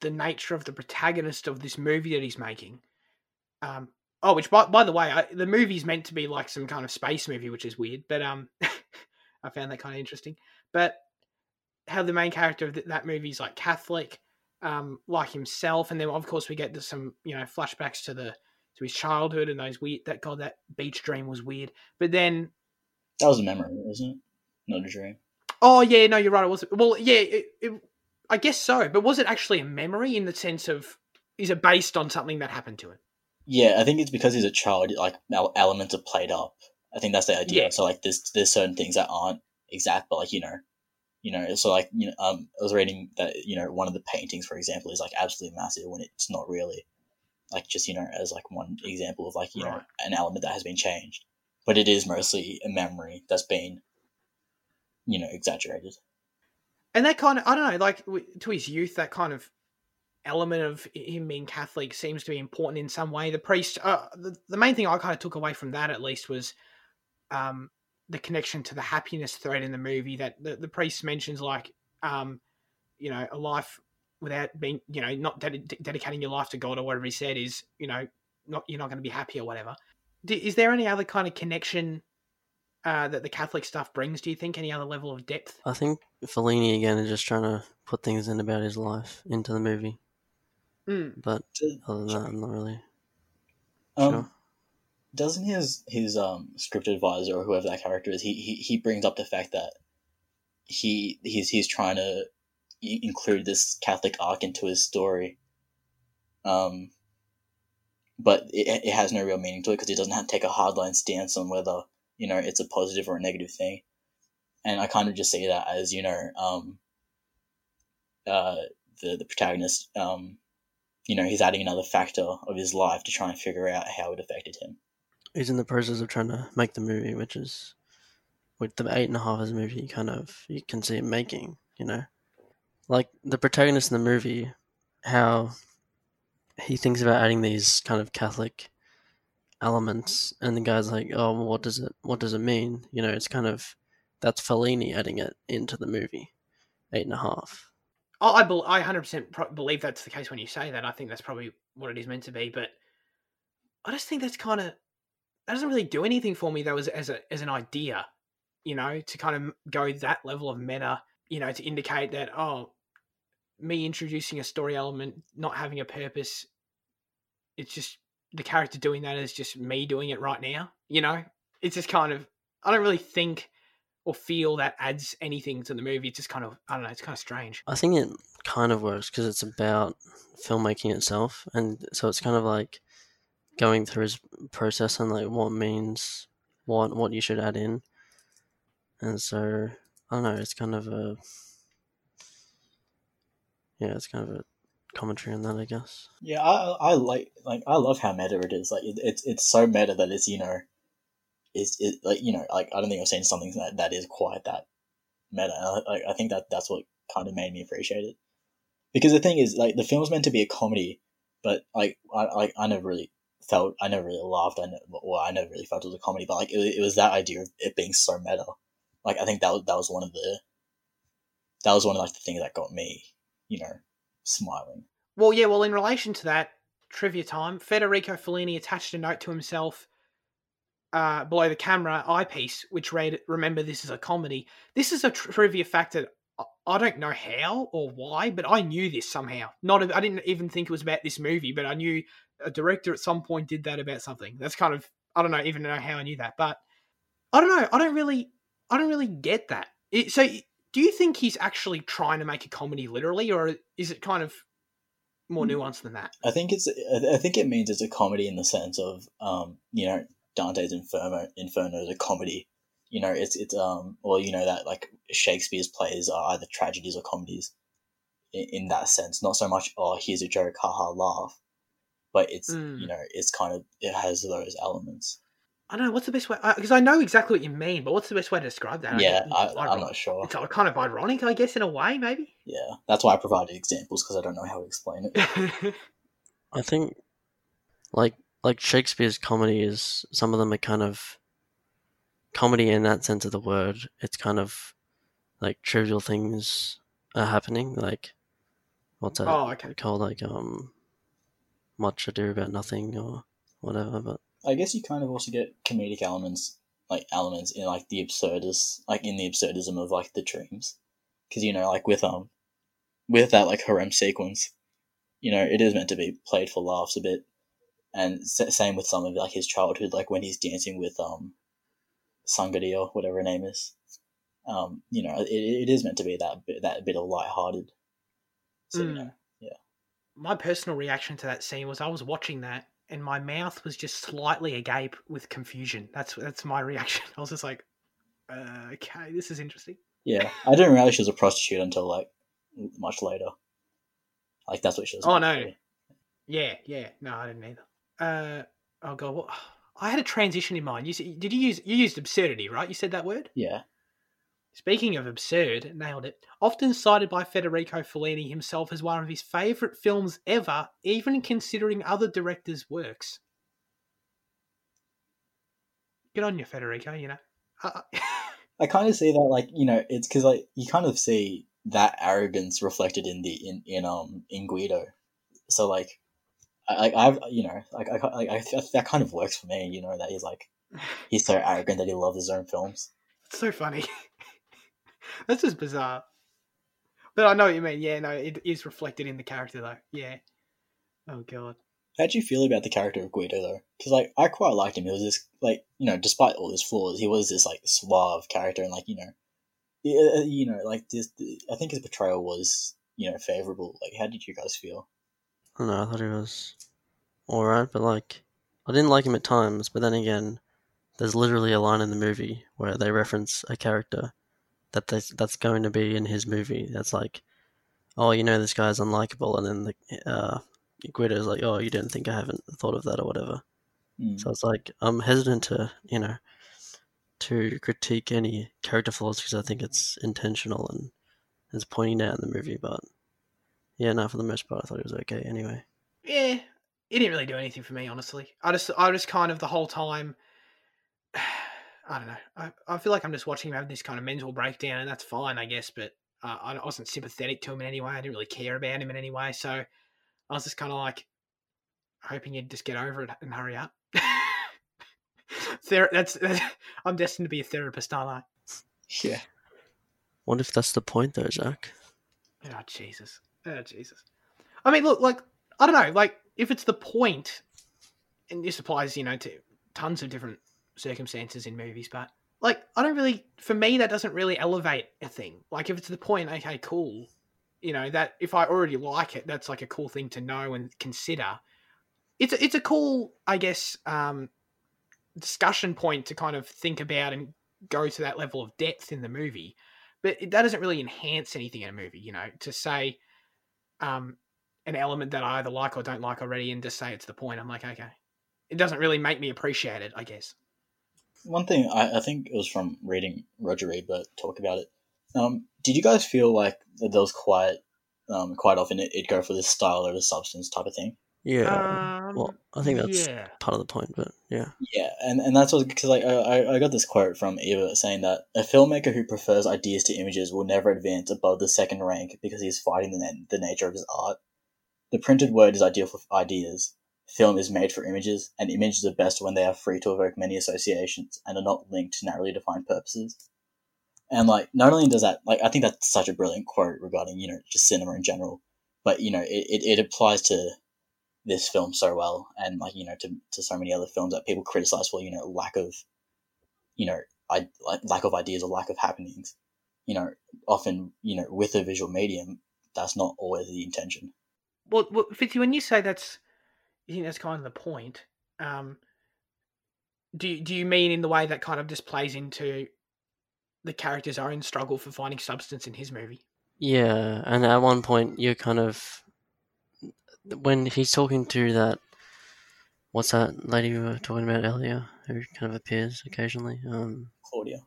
the nature of the protagonist of this movie that he's making. Um, oh, which by, by the way, I, the movie's meant to be like some kind of space movie, which is weird, but um, I found that kind of interesting. But how the main character of that movie is like Catholic, um, like himself, and then of course we get some you know flashbacks to the to his childhood and those weird that god that beach dream was weird. But then that was a memory, wasn't it? Not a dream. Oh yeah, no, you're right. It was well, yeah. It, it, I guess so, but was it actually a memory in the sense of is it based on something that happened to him? Yeah, I think it's because he's a child. Like elements are played up. I think that's the idea. Yeah. So like, there's there's certain things that aren't exact, but like you know, you know. So like you know, um, I was reading that you know one of the paintings, for example, is like absolutely massive when it's not really. Like just you know, as like one example of like you right. know an element that has been changed, but it is mostly a memory that's been, you know, exaggerated. And that kind of I don't know, like to his youth, that kind of element of him being Catholic seems to be important in some way. The priest, uh, the, the main thing I kind of took away from that at least was um, the connection to the happiness thread in the movie that the, the priest mentions, like, um, you know, a life without being, you know, not ded- dedicating your life to God or whatever he said is, you know, not you're not going to be happy or whatever. is there any other kind of connection uh, that the Catholic stuff brings? Do you think any other level of depth? I think Fellini again is just trying to put things in about his life into the movie. Mm. But other than that, I'm not really um, sure. Doesn't his his um script advisor or whoever that character is, he, he he brings up the fact that he he's he's trying to include this Catholic arc into his story. Um, but it, it has no real meaning to it because he doesn't have to take a hardline stance on whether you know it's a positive or a negative thing. And I kind of just see that as you know, um, uh, the the protagonist um, you know, he's adding another factor of his life to try and figure out how it affected him. He's in the process of trying to make the movie, which is with the eight and a half as a movie, you kind of you can see him making, you know, like the protagonist in the movie, how he thinks about adding these kind of Catholic elements, and the guy's like, "Oh, well, what does it what does it mean?" You know, it's kind of that's Fellini adding it into the movie, eight and a half. Oh, I, be- I 100% believe that's the case when you say that. I think that's probably what it is meant to be. But I just think that's kind of that doesn't really do anything for me though as as a as an idea, you know, to kind of go that level of meta, you know, to indicate that oh, me introducing a story element, not having a purpose, it's just the character doing that is just me doing it right now, you know. It's just kind of I don't really think or feel that adds anything to the movie. It's just kind of I don't know. It's kind of strange. I think it kind of works because it's about filmmaking itself, and so it's kind of like going through his process and like what means what what you should add in, and so I don't know. It's kind of a yeah, it's kind of a commentary on that, I guess. Yeah, I I like like I love how meta it is. Like it, it's it's so meta that it's you know is, is like you know like I don't think I've seen something that, that is quite that meta. Like I think that that's what kind of made me appreciate it. Because the thing is, like the film's meant to be a comedy, but like I like I never really felt I never really laughed. I never, well I never really felt it was a comedy, but like it, it was that idea of it being so meta. Like I think that was that was one of the that was one of like the things that got me, you know, smiling. Well, yeah. Well, in relation to that trivia time, Federico Fellini attached a note to himself uh, below the camera eyepiece, which read, "Remember, this is a comedy." This is a trivia fact that I don't know how or why, but I knew this somehow. Not, I didn't even think it was about this movie, but I knew a director at some point did that about something. That's kind of I don't know even know how I knew that, but I don't know. I don't really, I don't really get that. It, so, do you think he's actually trying to make a comedy literally, or is it kind of more hmm. nuanced than that? I think it's. I think it means it's a comedy in the sense of, um, you know, Dante's Inferno, Inferno is a comedy you know, it's it's um, or you know that like Shakespeare's plays are either tragedies or comedies, in, in that sense. Not so much, oh, here's a joke, haha, laugh, but it's Mm. you know, it's kind of it has those elements. I don't know what's the best way because I know exactly what you mean, but what's the best way to describe that? yeah, It's I, I'm not sure. It's kind of ironic, I guess, in a way, maybe. Yeah, that's why I provided examples because I don't know how to explain it. I think, like like Shakespeare's comedy is some of them are kind of comedy in that sense of the word. It's kind of like trivial things are happening. Like what's that oh, okay. called? Like um, much ado about nothing or whatever. But I guess you kind of also get comedic elements, like elements in like the absurdist, like in the absurdism of like the dreams, because you know, like with um, with that like harem sequence, you know, it is meant to be played for laughs a bit, and s- same with some of like his childhood, like when he's dancing with um, Sangari or whatever her name is, um, you know, it, it is meant to be that bit, that bit of lighthearted. So you Mm. know, My personal reaction to that scene was I was watching that and my mouth was just slightly agape with confusion. That's that's my reaction. I was just like, uh, okay, this is interesting. yeah, I didn't realize she was a prostitute until like much later. Like that's what she was. Oh, no. be. Yeah, yeah. No, I didn't either. Uh, oh god, what? I had a transition in mind. You did you use you used absurdity, right? You said that word. Yeah. Speaking of absurd, nailed it. Often cited by Federico Fellini himself as one of his favourite films ever, even considering other directors' works. Get on you, Federico. You know. Uh, I kind of see that, like you know, it's because like you kind of see that arrogance reflected in the in in um in Guido. So like, I I I've you know like I like I, that kind of works for me. You know that he's like he's so arrogant that he loves his own films. it's so funny. That's just bizarre. But I know what you mean. Yeah, no, it is reflected in the character though. Yeah. Oh god. How do you feel about the character of Guido though? Because like I quite liked him. He was this like you know, despite all his flaws, he was this like suave character, and like you know, yeah, uh, uh, you know, like this. I think his portrayal was you know favorable. Like, how did you guys feel? I don't know. I thought he was alright, but like I didn't like him at times. But then again, there's literally a line in the movie where they reference a character that they, that's going to be in his movie. That's like, oh, you know, this guy's unlikable, and then the uh, Guido's like, oh, you didn't think I haven't thought of that or whatever. Mm. So it's like I'm hesitant to you know to critique any character flaws because I think it's intentional and it's pointing out in the movie. But yeah, no, for the most part, I thought it was okay anyway. Yeah, it didn't really do anything for me, honestly. I just, I just kind of the whole time. I don't know. I, I feel like I'm just watching him have this kind of mental breakdown, and that's fine, I guess. But uh, I wasn't sympathetic to him in any way. I didn't really care about him in any way. So I was just kind of like hoping he'd just get over it and hurry up. Ther- that's, I'm destined to be a therapist, aren't I? Yeah. What if that's the point, though, Zach? Oh Jesus! Oh Jesus! I mean, look, like I don't know, like if it's the point, and this applies, you know, to tons of different circumstances in movies, but like I don't really, for me, that doesn't really elevate a thing. Like if it's the point, okay, cool, you know, that if I already like it, that's like a cool thing to know and consider. It's a, it's a cool, I guess, um, discussion point to kind of think about and go to that level of depth in the movie but that doesn't really enhance anything in a movie you know to say um an element that i either like or don't like already and just say it's the point i'm like okay it doesn't really make me appreciate it i guess One thing I, I think it was from reading Roger Ebert talk about it. Um, did you guys feel like that there was quite um, quite often it, it'd go for this style over substance type of thing? Yeah. um, well, I think that's yeah part of the point, but yeah. Yeah, and, and that's what because like I, I I got this quote from Ebert saying that a filmmaker who prefers ideas to images will never advance above the second rank because he's fighting the na- the nature of his art. The printed word is ideal for ideas. Film is made for images, and images are best when they are free to evoke many associations and are not linked to narrowly defined purposes. And like, not only does that, like, I think that's such a brilliant quote regarding you know just cinema in general, but you know it, it, it applies to this film so well and like you know to, to so many other films that people criticize for you know lack of you know I, like lack of ideas or lack of happenings you know often you know with a visual medium that's not always the intention well, well Fitzy, when you say that's you think that's kind of the point um do you, do you mean in the way that kind of just plays into the character's own struggle for finding substance in his movie. Yeah, and at one point you're kind of when he's talking to that what's that lady we were talking about earlier who kind of appears occasionally? Um, Claudia.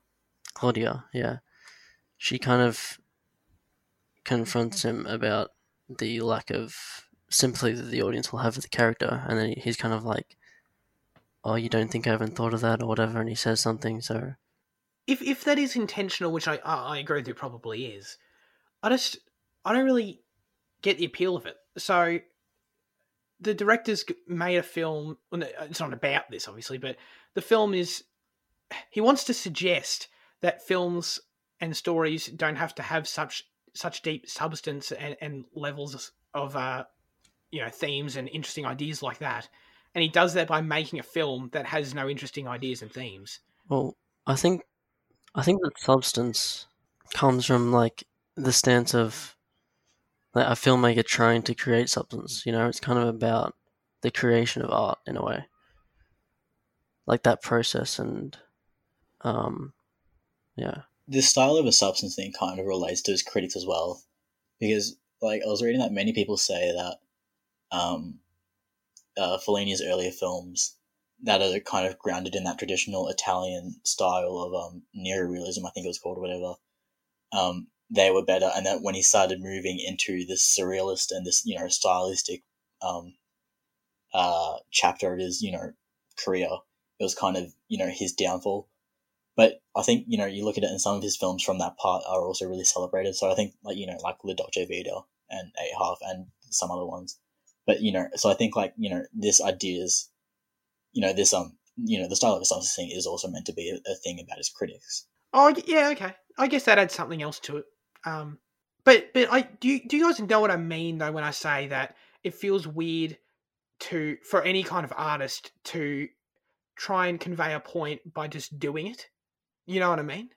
Claudia, yeah. She kind of confronts him about the lack of sympathy that the audience will have for the character, and then he's kind of like, "Oh, you don't think I haven't thought of that, or whatever," and he says something. So, if if that is intentional, which I I agree with, it probably is. I just I don't really get the appeal of it. So, the director's made a film. It's not about this, obviously, but the film is. He wants to suggest that films and stories don't have to have such such deep substance and, and levels of uh, you know themes and interesting ideas like that and he does that by making a film that has no interesting ideas and themes well, I think, I think that substance comes from like the stance of like a filmmaker trying to create substance. You know, it's kind of about the creation of art in a way, like that process and, um, yeah. the style of a substance thing kind of relates to his critics as well, because like I was reading that many people say that um, uh, Fellini's earlier films that are kind of grounded in that traditional Italian style of um, neorealism, I think it was called, or whatever. Um, they were better, and that when he started moving into this surrealist and this you know stylistic um, uh, chapter of his you know career, it was kind of you know his downfall. But I think you know you look at it, and some of his films from that part are also really celebrated. So I think like you know like La Dolce Vita and Eight Half and some other ones. But you know, so I think like you know this ideas, you know this um you know the style of a substance thing is also meant to be a, a thing about his critics. oh yeah okay. I guess that adds something else to it um but but i do you, do you guys know what i mean though when i say that it feels weird to for any kind of artist to try and convey a point by just doing it? You know what i mean?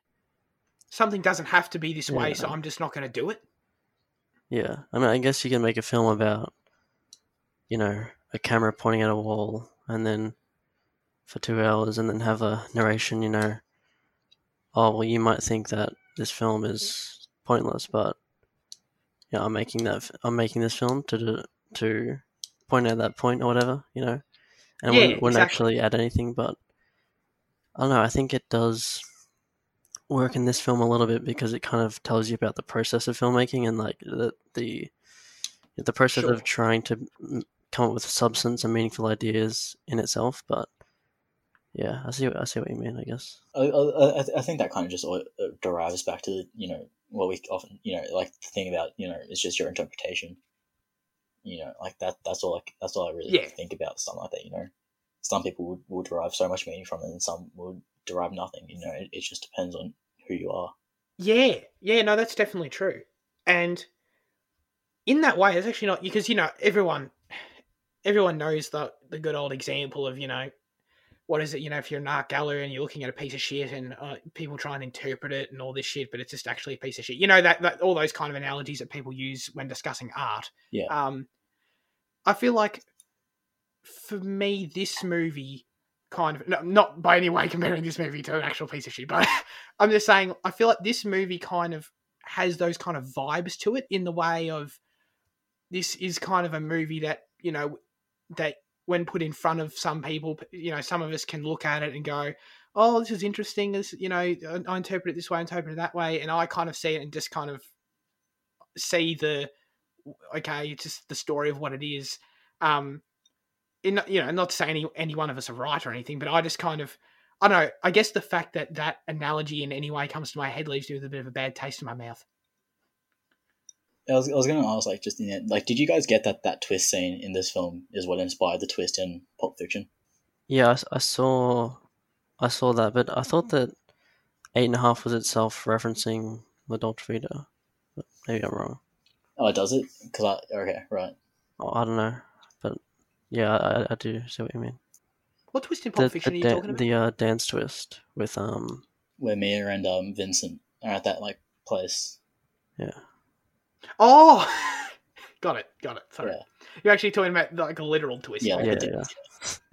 Something doesn't have to be this way Yeah. so i'm just not going to do it. Yeah, I mean, I guess you can make a film about, you know, a camera pointing at a wall, and then for two hours, and then have a narration. You know, oh well, you might think that this film is pointless, but yeah, I'm making that. I'm making this film to do- to point out that point or whatever. You know, and Yeah, wouldn't, wouldn't exactly. actually add anything, but I don't know. I think it does work in this film a little bit because it kind of tells you about the process of filmmaking and like the the the process Sure. of trying to come up with substance and meaningful ideas in itself. But yeah, I see. What, I see what you mean. I guess. I, I, I- I think that kind of just all- uh, derives back to you know what we often you know like the thing about you know it's just your interpretation. You know, like that. That's all. Like that's all I really Yeah. think about something like that. You know, some people would, would derive so much meaning from it, and some would derive nothing. You know, it, it just depends on who you are. Yeah, yeah, no, that's definitely true. And in that way, it's actually not because you know everyone, everyone knows the the good old example of you know, what is it? You know, if you're an art gallery and you're looking at a piece of shit and uh, people try and interpret it and all this shit, but it's just actually a piece of shit. You know that that all those kind of analogies that people use when discussing art. Yeah. Um, I feel like for me, this movie kind of no, not by any way comparing this movie to an actual piece of shit, but I'm just saying I feel like this movie kind of has those kind of vibes to it in the way of this is kind of a movie that you know that when put in front of some people, you know, some of us can look at it and go, "Oh, this is interesting." This, you know, I, interpret it this way, I interpret it that way, and I kind of see it and just kind of see the okay, it's just the story of what it is. Um, in you know, not to say any any one of us are right or anything, but I just kind of I don't know. I guess the fact that that analogy in any way comes to my head leaves me with a bit of a bad taste in my mouth. I was, I was going to ask, like, just in it, like, did you guys get that that twist scene in this film is what inspired the twist in Pulp Fiction? Yeah, I, s- I saw, I saw that, but I thought that eight and a half was itself referencing La Dolce Vita. But maybe I'm wrong. Oh, it does it? Because I okay, right. Oh, I don't know, but yeah, I, I do see what you mean. What twist in The Fiction the, are you dan- talking about? the uh, dance twist with um Where Mia and um Vincent are at that like place. yeah Oh, got it, got it. Sorry. Yeah. You're actually talking about like a literal twist. Yeah, right? Yeah, yeah.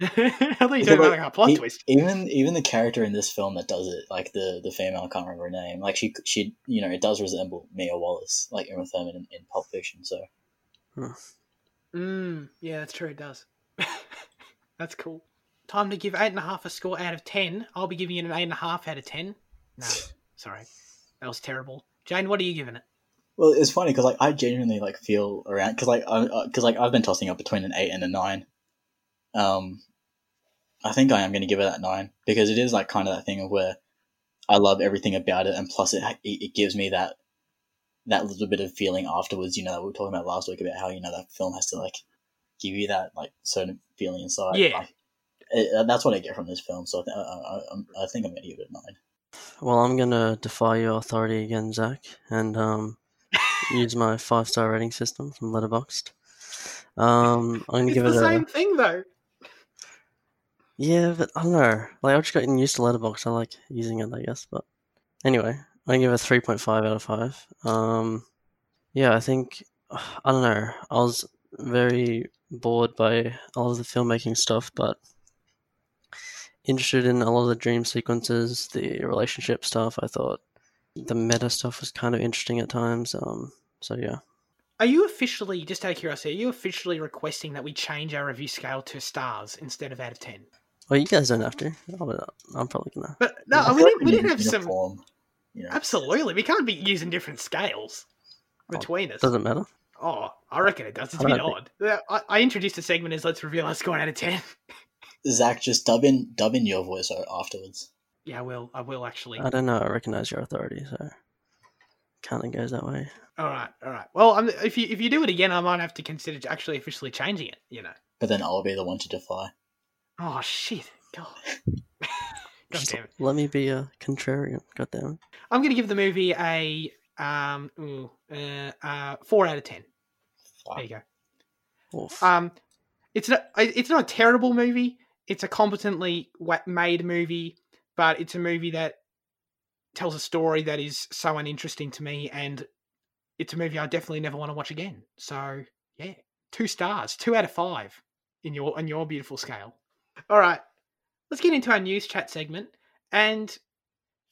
I thought you were Yeah, talking about like a plot e- twist. Even even the character in this film that does it, like the the female, I can't remember her name. Like she she you know it does resemble Mia Wallace, like Uma Thurman in, in Pulp Fiction. So Mm, yeah, that's true. It does. that's cool. Time to give eight and a half a score out of ten. I'll be giving it an eight and a half out of ten. No, sorry, that was terrible. Jane, what are you giving it? Well, it's funny because like I genuinely like feel around because like I uh, because like I've been tossing up between an eight and a nine. Um, I think I am going to give it that nine because it is like kind of that thing of where I love everything about it, and plus it it, it gives me that that little bit of feeling afterwards. You know, we were talking about last week about how you know that film has to like give you that like certain feeling inside. Yeah. Like, it, uh, that's what I get from this film. So I, th- I, I, I think I'm going to give it a nine. Well, I'm gonna defy your authority again, Zach, and um, use my five star rating system from Letterboxd. Um, I'm gonna It's give the it a same thing though. yeah, but I don't know. Like I've just gotten used to Letterboxd. I like using it, I guess. But anyway, I give it a three point five out of five. Um, yeah, I think I don't know. I was very bored by a lot of the filmmaking stuff, but interested in a lot of the dream sequences, the relationship stuff. I thought the meta stuff was kind of interesting at times. Um, so yeah. Are you officially, just out of curiosity, are you officially requesting that we change our review scale to stars instead of out of ten? Well, you guys don't have to. I'll, I'm probably gonna. But no, I we feel did, like we did a have some. uniform, You know, Absolutely, we can't be using different scales between us. Doesn't matter. Oh, I reckon it does. It's a bit odd. Yeah, I, I introduced a segment as let's reveal our score out of ten. Zach, just dub in dub in your voice afterwards. Yeah, I will. I will actually. I don't know. I recognize your authority, so kind of goes that way. all right, all right. Well, I'm, if you if you do it again, I might have to consider actually officially changing it. You know. But then I'll be the one to defy. Oh shit! God. God damn it. let me be a contrarian. God damn it. I'm going to give the movie a um ooh, uh, uh four out of ten. There you go. Oof. Um, it's not it's not a terrible movie. It's a competently made movie, but it's a movie that tells a story that is so uninteresting to me, and it's a movie I definitely never want to watch again. So yeah, two stars, two out of five in your on your beautiful scale. All right, let's get into our news chat segment. And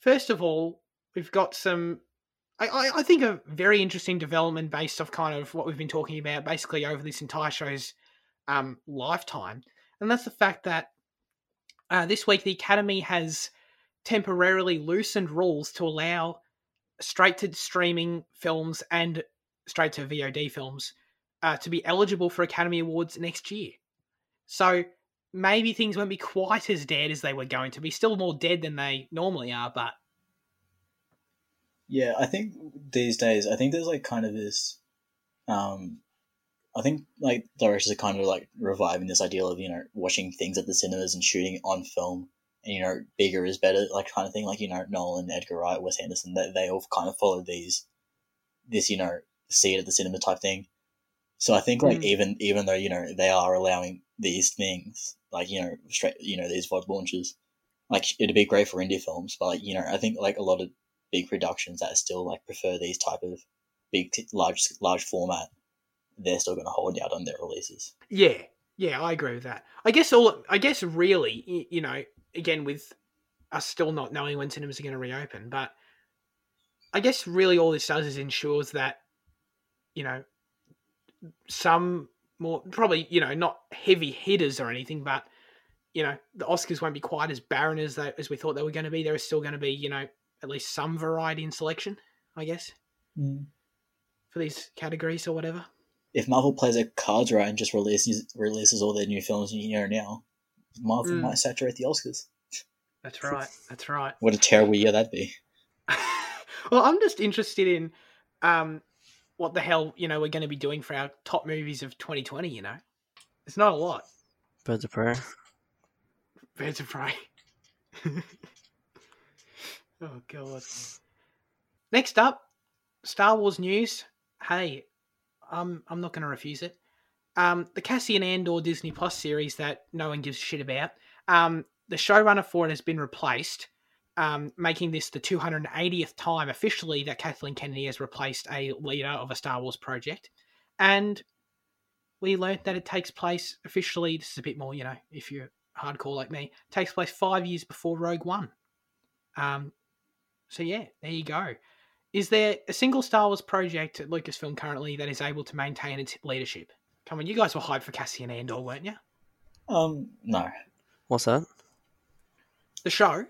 first of all, we've got some. I, I, think a very interesting development based off kind of what we've been talking about basically over this entire show's um, lifetime, and that's the fact that uh, this week the Academy has temporarily loosened rules to allow straight to streaming films and straight to VOD films uh, to be eligible for Academy Awards next year. So maybe things won't be quite as dead as they were going to be. Still more dead than they normally are, but Yeah, I think these days, I think there's like kind of this, um, I think like directors are kind of like reviving this ideal of you know watching things at the cinemas and shooting on film, and you know bigger is better, like kind of thing. Like you know Nolan, Edgar Wright, Wes Anderson, they they all kind of follow these, this you know see it at the cinema type thing. So I think like Mm. even even though you know they are allowing these things, like you know straight you know these VOD launches, like it'd be great for indie films, but like you know I think like a lot of big productions that still like prefer these type of big large large format they're still going to hold out on their releases Yeah, yeah, I agree with that. I guess all, I guess really, you know, again with us still not knowing when cinemas are going to reopen, but I guess really all this does is ensures that, you know, some more probably you know not heavy hitters or anything, but you know the Oscars won't be quite as barren as they as we thought they were going to be. There is still going to be you know at least some variety in selection, I guess, mm. for these categories or whatever. If marvel plays their cards right and just releases releases all their new films in here and now marvel Mm. might saturate the oscars That's right. That's right. what a terrible year that'd be well, I'm just interested in um, what the hell you know we're going to be doing for our top movies of 2020. You know, it's not a lot. Birds of prey. Birds of Prey. oh god. Next up, Star Wars news. Hey, I'm I'm not going to refuse it. Um, the Cassian Andor Disney Plus series that no one gives a shit about. Um, the showrunner for it has been replaced, um, making this the 280th time officially that Kathleen Kennedy has replaced a leader of a Star Wars project. And we learnt that it takes place officially. This is a bit more, you know, if you're hardcore like me, takes place five years before Rogue One. Um, so yeah, there you go. Is there a single Star Wars project at Lucasfilm currently that is able to maintain its leadership? Come on, you guys were hyped for Cassian Andor, weren't you? Um, no. What's that? The show,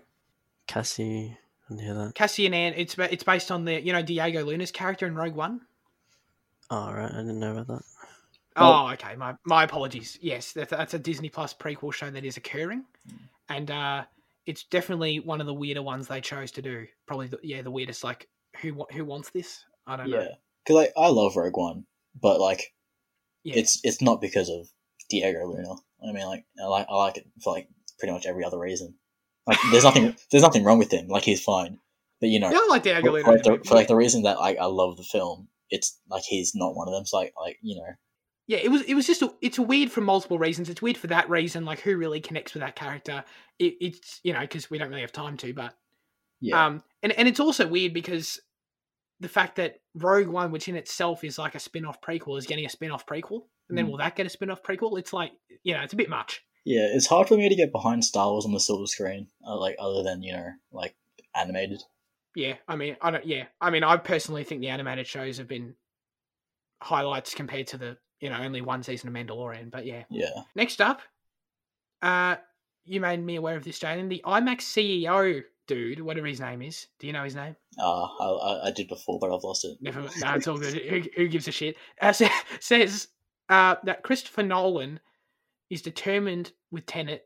Cassie. I didn't hear that. Cassian and it's it's based on the you know Diego Luna's character in Rogue One. Oh, right. I didn't know about that. Oh, okay. My my apologies. Yes, that's, that's a Disney Plus prequel show that is occurring, and uh, it's definitely one of the weirder ones they chose to do. Probably, the, yeah, the weirdest. Like, who who wants this? I don't Yeah, know. because like I love Rogue One, but like Yeah. it's it's not because of Diego Luna. I mean, like I like I like it for like pretty much every other reason. Like there's nothing there's nothing wrong with him. Like he's fine, but you know, yeah, I like Diego for, Luna. for, like, the, for like the reason that like I love the film, it's like he's not one of them. So like like you know, yeah, it was it was just a, it's weird for multiple reasons. It's weird for that reason, like who really connects with that character. It, it's you know because we don't really have time to, but yeah, um, and and it's also weird because the fact that Rogue One, which in itself is like a spin-off prequel, is getting a spin-off prequel, and then Mm. will that get a spin-off prequel? It's like you know, it's a bit much. yeah. It's hard for me to get behind Star Wars on the silver screen, uh, like other than you know like animated. Yeah, I mean, I don't. Yeah, I mean, I personally think the animated shows have been highlights compared to the you know only one season of Mandalorian. But yeah, Yeah, next up, uh, you made me aware of this, Jalen. The IMAX CEO dude, whatever his name is. Do you know his name? uh, I, I did before, but I've lost it. Never. No, it's all good. who, who gives a shit? Uh, says uh, that Christopher Nolan is determined with Tenet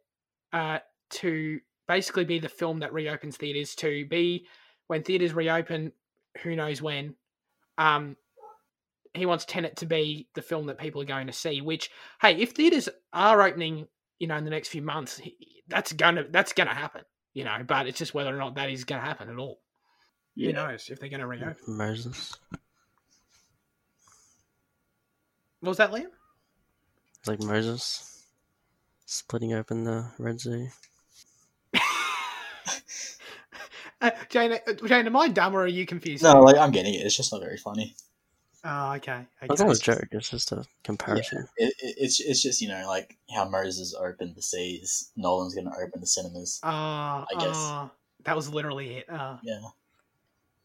uh, to basically be the film that reopens theaters. To be when theaters reopen, who knows when. Um, he wants Tenet to be the film that people are going to see. Which, hey, if theaters are opening, you know, in the next few months, that's gonna that's gonna happen. You know, but it's just whether or not that is gonna happen at all. Yeah. Who knows if they're gonna reopen? Moses. What was that, Liam? It's like Moses splitting open the Red Sea. uh, Jane, uh, Jane, am I dumb or are you confused? No, like I'm getting it. It's just not very funny. Oh, okay. It's okay. not a joke. It's just a comparison. It, it, it's it's just you know like how Moses opened the seas, Nolan's going to open the cinemas. Oh, I guess. oh, that was literally it. Oh, Yeah,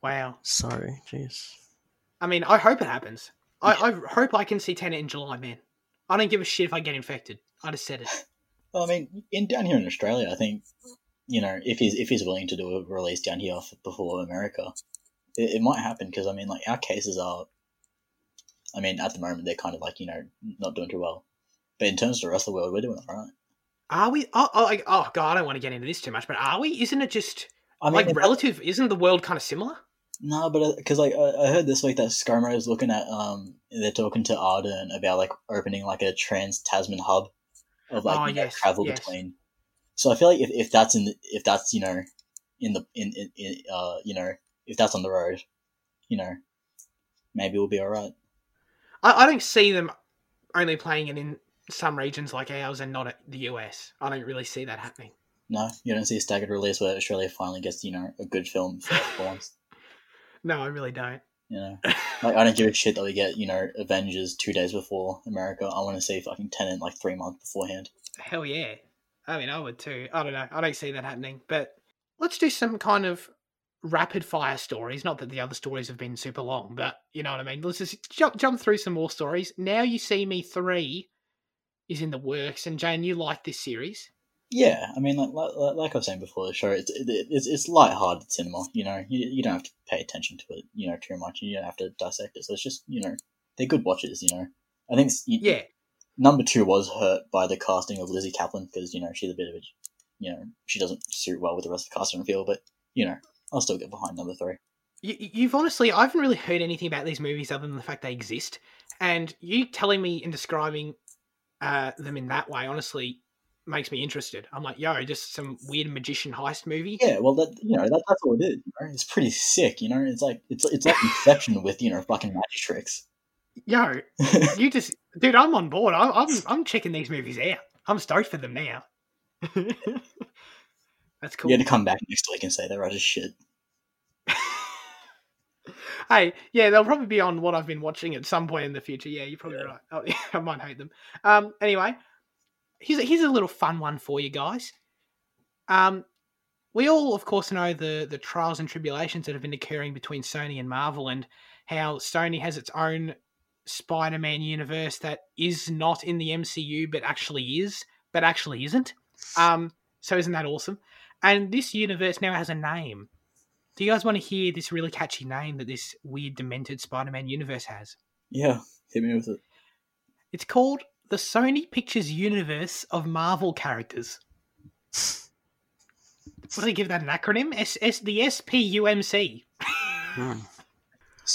wow. Sorry, jeez. I mean, I hope it happens. I, I hope I can see Tenet in July, man. I don't give a shit if I get infected. I just said it. well, I mean, in down here in Australia, I think you know if he's if he's willing to do a release down here before America, it, it might happen because I mean like our cases are. I mean, at the moment they're kind of like you know not doing too well, but in terms of the rest of the world, we're doing all right. Are we? Oh, oh, oh God, I don't want to get into this too much, but are we? Isn't it just I mean, like relative? Isn't the world kind of similar? No, but because like I, I heard this week that ScoMo is looking at um they're talking to Ardern about like opening like a trans Tasman hub of like Oh, yes, travel yes. between. So I feel like if, if that's in the, if that's you know in the in, in, in uh you know if that's on the road, you know maybe we'll be all right. I, I don't see them only playing it in some regions like ours and not at the US. I don't really see that happening. No, you don't see a staggered release where Australia finally gets you know a good film for once. No, I really don't. You know, like I don't give a shit that we get you know Avengers two days before America. I want to see fucking Tenet like three months beforehand. Hell yeah. I mean, I would too. I don't know. I don't see that happening. But let's do some kind of rapid fire stories. Not that the other stories have been super long, but you know what I mean. Let's just jump jump through some more stories. Now you see me three is in the works, and Jane, you like this series. Yeah, I mean, like like, like I was saying before the show, it's it, it's it's light-hearted cinema. You know, you, you don't have to pay attention to it, you know, too much. You don't have to dissect it. So it's just you know, they're good watches. You know, I think Yeah, number two was hurt by the casting of Lizzy Caplan because you know she's a bit of a, you know, she doesn't suit well with the rest of the cast and feel. But you know, I'll still get behind number three. you, you've honestly, I haven't really heard anything about these movies other than the fact they exist, and you telling me and describing uh, them in that way, honestly, makes me interested. I'm like, yo, just some weird magician heist movie. Yeah, well, that you know, that, that's all it is. You know? It's pretty sick. You know, it's like it's it's like Inception with you know fucking magic tricks. Yo, you just, dude, I'm on board. I'm, I'm, I'm checking these movies out. I'm stoked for them now. That's cool. You had to come back next week and say they're right as shit. hey, yeah, they'll probably be on what I've been watching at some point in the future. Yeah, you're probably Yeah. right. Oh, yeah, I might hate them. Um, anyway, here's a, here's a little fun one for you guys. Um, we all, of course, know the the trials and tribulations that have been occurring between Sony and Marvel, and how Sony has its own Spider-Man universe that is not in the MCU, but actually is, but actually isn't. Um, so isn't that awesome? And this universe now has a name. Do you guys want to hear this really catchy name that this weird, demented Spider-Man universe has? Yeah, hit me with it. It's called the Sony Pictures Universe of Marvel characters. What do they give that an acronym? S S the SPUMC. Hmm.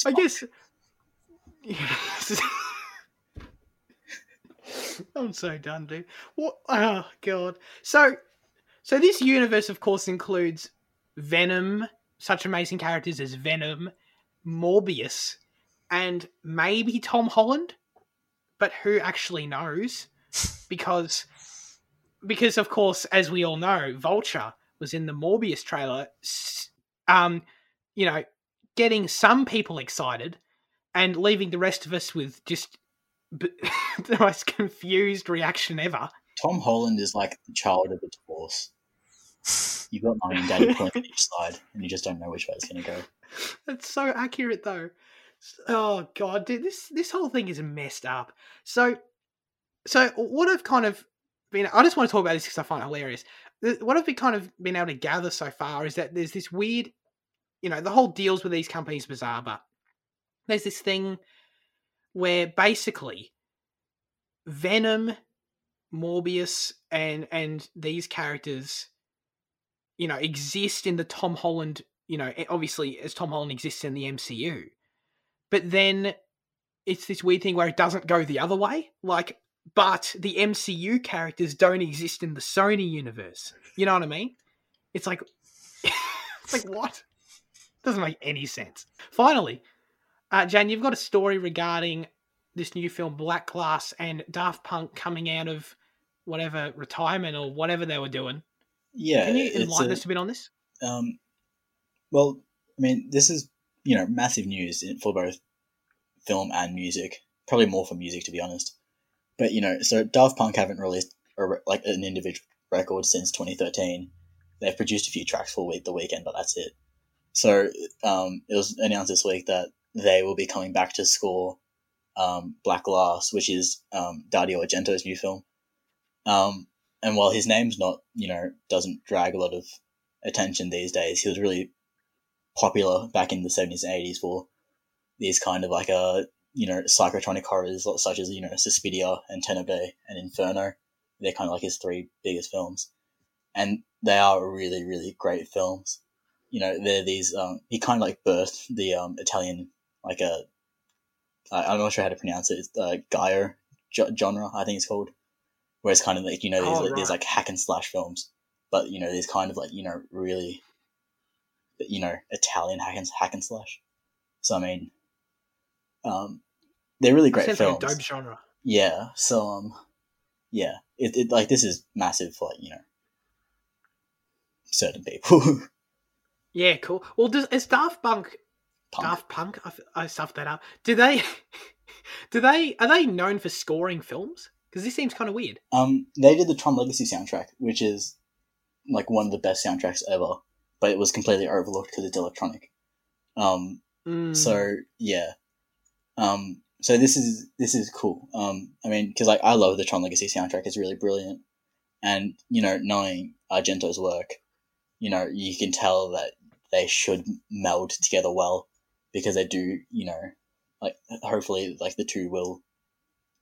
I guess. Yes. I'm so done, dude. What? Oh god. So, so this universe, of course, includes Venom, such amazing characters as Venom, Morbius, and maybe Tom Holland. But who actually knows? Because, because of course, as we all know, Vulture was in the Morbius trailer. Um, you know, getting some people excited and leaving the rest of us with just b- the most confused reaction ever. Tom Holland is like the child of a divorce. You've got and daddy pulling on each side, and you just don't know which way it's going to go. That's so accurate, though. Oh god, dude, this this whole thing is messed up. So, so what I've kind of been, I just want to talk about this because I find it hilarious. What I've been kind of been able to gather so far is that there's this weird, you know, the whole deals with these companies bizarre, but there's this thing where basically Venom, Morbius, and and these characters, you know, exist in the Tom Holland, you know, eh, obviously as Tom Holland exists in the MCU, but then it's this weird thing where it doesn't go the other way, like. But the MCU characters don't exist in the Sony universe. You know what I mean? It's like, it's like what? Doesn't make any sense. Finally, uh, Jan, you've got a story regarding this new film Black Glass and Daft Punk coming out of whatever retirement or whatever they were doing. Yeah, Can you enlighten a- us a bit on this? Um, well, I mean, this is you know massive news for both film and music. Probably more for music, to be honest. But you know, so Daft Punk haven't released a, like an individual record since 2013. They've produced a few tracks for week the Weeknd, but that's it. So um, it was announced this week that they will be coming back to score um, Black Glass, which is um, Dario Argento's new film. Um, and while his name's not, you know, doesn't drag a lot of attention these days. He was really popular back in the 70s and 80s for these kind of like uh, you know, psychotronic horrors such as, you know, Suspiria and Tenebrae and Inferno. They're kind of like his three biggest films. And they are really, really great films. You know, they're these, um, he kind of like birthed the um, Italian, like a, I, I'm not sure how to pronounce it, it's uh, Gaio genre, I think it's called. Where it's kind of like, you know, these, Oh, right. like hack and slash films but you know, there's kind of like you know really, you know, Italian hack and hack and slash. So I mean, um, they're really great Sounds films. like dope genre. Yeah. So um, yeah, it, it like this is massive for like you know certain people. Yeah, cool. Well, does is Daft Punk Punk. Daft Punk? I, I stuffed that up. Do they? Do they? Are they known for scoring films? Because this seems kind of weird. Um, they did the Tron Legacy soundtrack, which is like one of the best soundtracks ever, but it was completely overlooked because it's electronic. Um, Mm. So yeah, um, so this is this is cool. Um, I mean, because like I love the Tron Legacy soundtrack; it's really brilliant, and you know, knowing Argento's work, you know, you can tell that they should meld together well because they do. You know, like hopefully, like the two will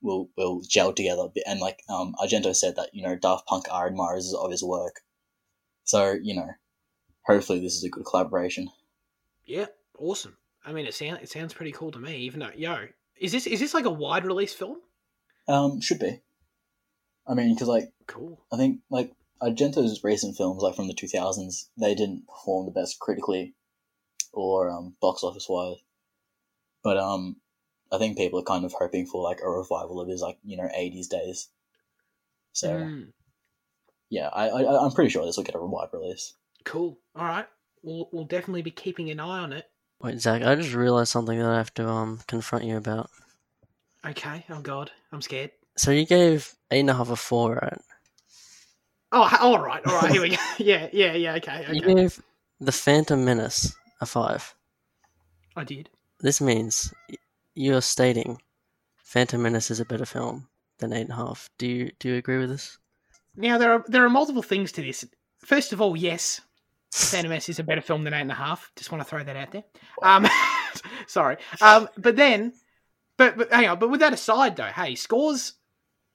will will gel together. And like um, Argento said that you know Daft Punk are admirers of his work, so you know, hopefully this is a good collaboration. yeah, awesome. I mean, it sounds it sounds pretty cool to me. Even though, yo, is this is this like a wide release film? Um, should be. I mean, because like Cool. I think like Argento's recent films, like from the two thousands, they didn't perform the best critically or um, box office wise. But um, I think people are kind of hoping for like a revival of his like you know eighties days. So Mm, yeah, I, I I'm pretty sure this will get a wide release. cool. All right. We'll we'll definitely be keeping an eye on it. Wait, Zach, I just realized something that I have to um confront you about. Okay. Oh God, I'm scared. So you gave eight and a half a four, right? Oh, all right, all right. Here we go. yeah, yeah, yeah. Okay, You okay. gave the Phantom Menace a five. I did. This means y- you are stating Phantom Menace is a better film than eight and a half. Do you do you agree with this? Now there are there are multiple things to this. First of all, yes, Phantom Menace is a better film than eight and a half. Just want to throw that out there. Um, sorry. Um, but then, but but hang on. But with that aside, though, hey, scores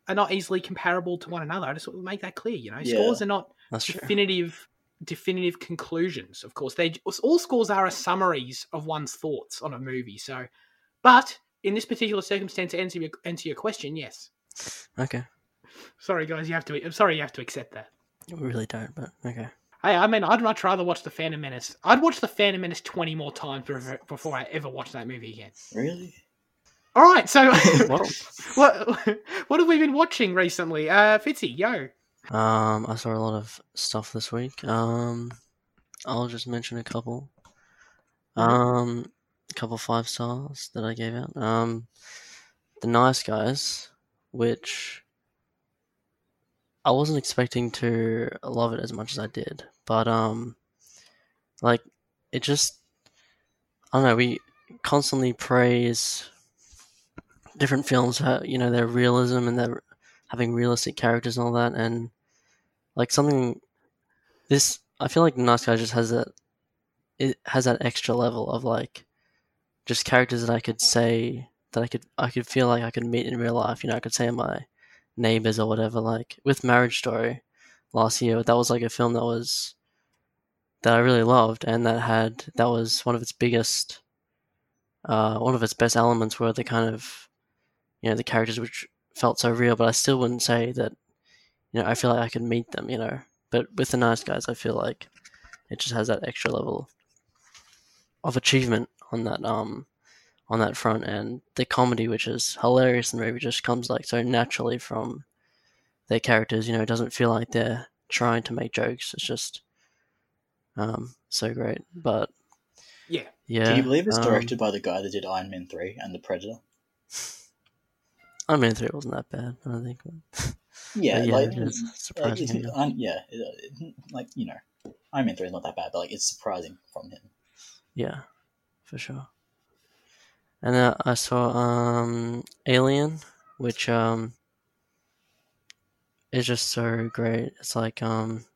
are not easily comparable to one another. I just want to make that clear. You know, Yeah. scores are not That's true. definitive definitive conclusions. Of course, they all scores are a summaries of one's thoughts on a movie. So, but in this particular circumstance, to answer your, answer your question, yes. Okay. Sorry, guys, you have to. I'm sorry, you have to accept that. We really don't, but okay. Hey, I mean, I'd much rather watch the Phantom Menace. I'd watch the Phantom Menace twenty more times before- before I ever watch that movie again. Really? All right, so Well, what what have we been watching recently? Uh, Fitzy, yo. um, I saw a lot of stuff this week. Um, I'll just mention a couple. Um, a couple five stars that I gave out. Um, the Nice Guys, which I wasn't expecting to love it as much as I did, but um, like it just I don't know. We constantly praise different films, you know, their realism and their having realistic characters and all that, and like something. This I feel like the Nice Guy just has that. It has that extra level of like, just characters that I could say that I could I could feel like I could meet in real life. You know, I could say my neighbors or whatever. Like with Marriage Story last year, that was like a film that was that I really loved and that had that was one of its biggest uh, one of its best elements were the kind of you know the characters which felt so real but I still wouldn't say that you know I feel like I could meet them you know but with the nice guys I feel like it just has that extra level of achievement on that um on that front and the comedy which is hilarious in the movie just comes like so naturally from their characters you know it doesn't feel like they're trying to make jokes it's just um so great but Yeah. yeah Can you believe it's um, directed by the guy that did Iron Man 3 and The Predator? Iron Man 3 wasn't that bad I don't think Yeah, yeah, like, it is like, surprising yeah. un- yeah, it- it- like, you know, Iron Man 3 is not that bad, but like, it's surprising from him. Yeah, for sure. And then I saw um Alien, which um is just so great. It's like um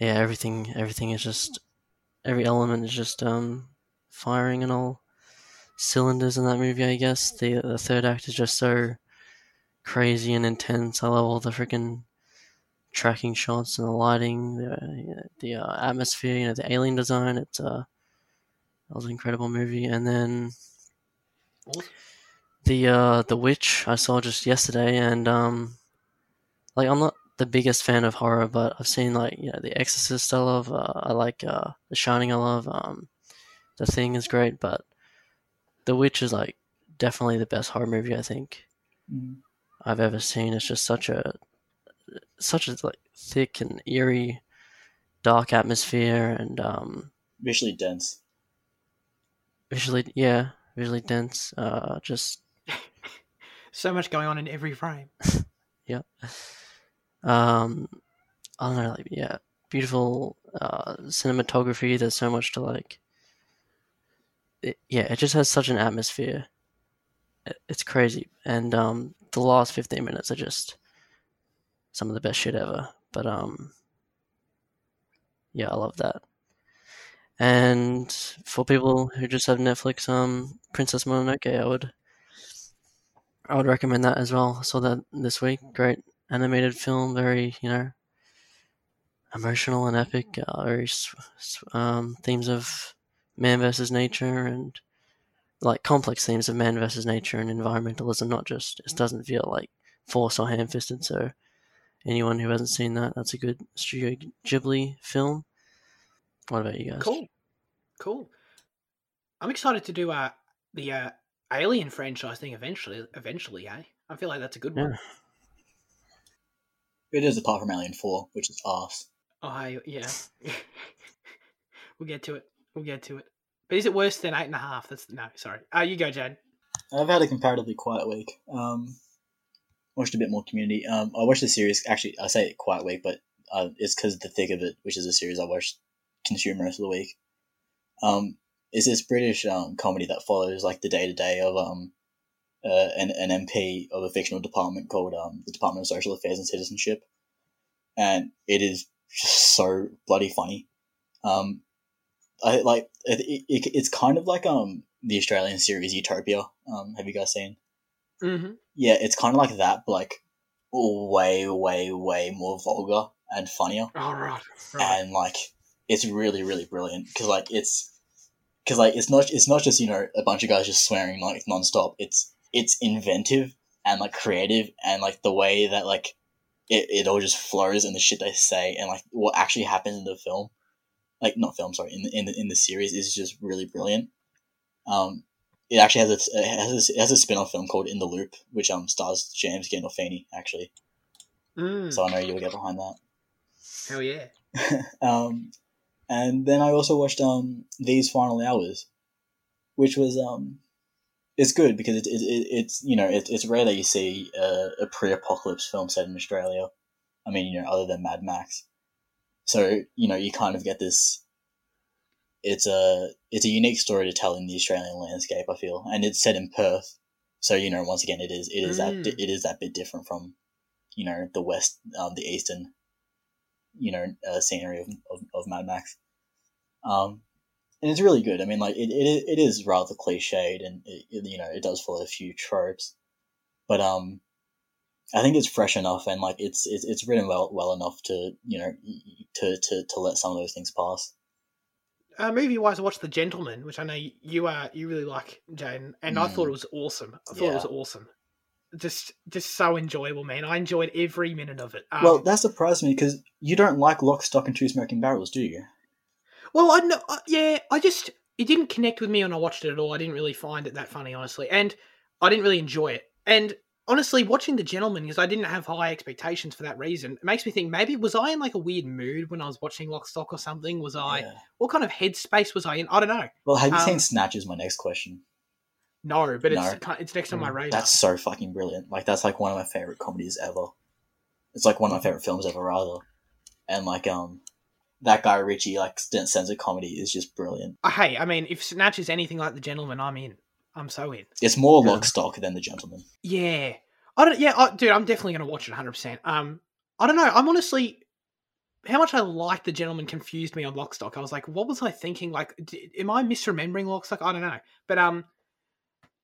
yeah, everything everything is just every element is just um firing and all cylinders in that movie, I guess. The the third act is just so crazy and intense. I love all the freaking tracking shots and the lighting, the the uh, atmosphere, you know, the alien design. It's uh, that was an incredible movie. And then the uh, the Witch I saw just yesterday, and um, like I'm not the biggest fan of horror, but I've seen like you know The Exorcist. I love. Uh, I like uh, The Shining. I love. Um, the Thing is great, but The Witch is like definitely the best horror movie I think I've ever seen. It's just such a such a like thick and eerie, dark atmosphere, and um, Visually dense. Visually yeah, visually dense. Uh, just So much going on in every frame. Yeah. Um, I don't know, like yeah, beautiful uh, cinematography. There's so much to like. It, yeah, it just has such an atmosphere. It, it's crazy, and um, the last 15 minutes are just some of the best shit ever. But um, yeah, I love that. And for people who just have Netflix, um, Princess Mononoke, I would, I would recommend that as well. I saw that this week. Great animated film, very you know, emotional and epic. Uh, very um, themes of man versus nature and like complex themes of man versus nature and environmentalism. Not just it doesn't feel like forced or ham-fisted. So anyone who hasn't seen that, that's a good Studio Ghibli film. What about you guys? Cool, cool. I'm excited to do uh the uh, Alien franchise thing eventually. Eventually, eh? I feel like that's a good one. Yeah. It is apart from Alien 4, which is arse. Oh, I, yeah. we'll get to it. We'll get to it. But is it worse than eight and a half? That's no, sorry. Uh, you go, Jade. I've had a comparatively quiet week. Um, watched a bit more Community. Um, I watched the series. Actually, I say it quiet week, but uh, it's because of the thick of it, which is a series I watched consume most of the week. Um, it's this British um, comedy that follows like the day to day of um, uh, an, an MP of a fictional department called um, the Department of Social Affairs and Citizenship, and it is just so bloody funny. Um, I like it, it, it's kind of like um the Australian series Utopia. Um, have you guys seen? Mm-hmm. Yeah, it's kind of like that, but like way, way, way more vulgar and funnier, All right. right. and like it's really, really brilliant because like it's because like it's not it's not just you know a bunch of guys just swearing like nonstop. It's it's inventive and like creative and like the way that like it, it all just flows and the shit they say and like what actually happens in the film. Like not film sorry in the, in the, in the series is just really brilliant. Um it actually has a, it has a, it has a spin-off film called in the loop which um stars james gandolfini actually. Mm, so i know you'll get behind that. Hell yeah. um, and then I also watched um these final hours, which was um, it's good because it, it, it it's you know it, it's rare that you see a, a pre-apocalypse film set in Australia. I mean, you know, other than Mad Max, so you know you kind of get this. It's a it's a unique story to tell in the Australian landscape. I feel, and it's set in Perth, so you know once again it is it is Mm. that it is that bit different from, you know, the west um, the eastern you know uh, scenery of, of, of Mad Max. Um, and it's really good. I mean, like it, it, it is rather cliched, and it, it, you know it does follow a few tropes, but um, I think it's fresh enough, and like it's it's, it's written well well enough to you know to, to, to let some of those things pass. Uh, movie wise, I watched The Gentleman, which I know you uh, you really like, Jane, and I Mm. thought it was awesome. I thought it was awesome. Just just so enjoyable, man. I enjoyed every minute of it. Um, well, that surprised me because you don't like Lock, Stock, and Two Smoking Barrels, do you? Well, I know, uh, yeah, I just it didn't connect with me when I watched it at all. I didn't really find it that funny, honestly, and I didn't really enjoy it. And honestly, watching The Gentleman because I didn't have high expectations for that reason, it makes me think maybe was I in like a weird mood when I was watching Lock, Stock, or something? Was I? Yeah. What kind of headspace was I in? I don't know. Well, have you Um, seen Snatch? Is my next question. No, but it's No. kind it's next on my Mm, radar. That's so fucking brilliant. Like that's like one of my favorite comedies ever. It's like one of my favorite films ever, rather. And like um, that guy Richie like st- sense of comedy is just brilliant. Uh, hey, I mean, if Snatch is anything like The Gentleman, I'm in. I'm so in. It's more Yeah. Lock, Stock than The Gentleman. Yeah, I don't. Yeah, I, dude, I'm definitely going to watch it 100. percent Um, I don't know. I'm honestly how much I like the gentleman confused me on Lockstock. I was like, what was I thinking? Like, d- am I misremembering Lockstock? I don't know. But um,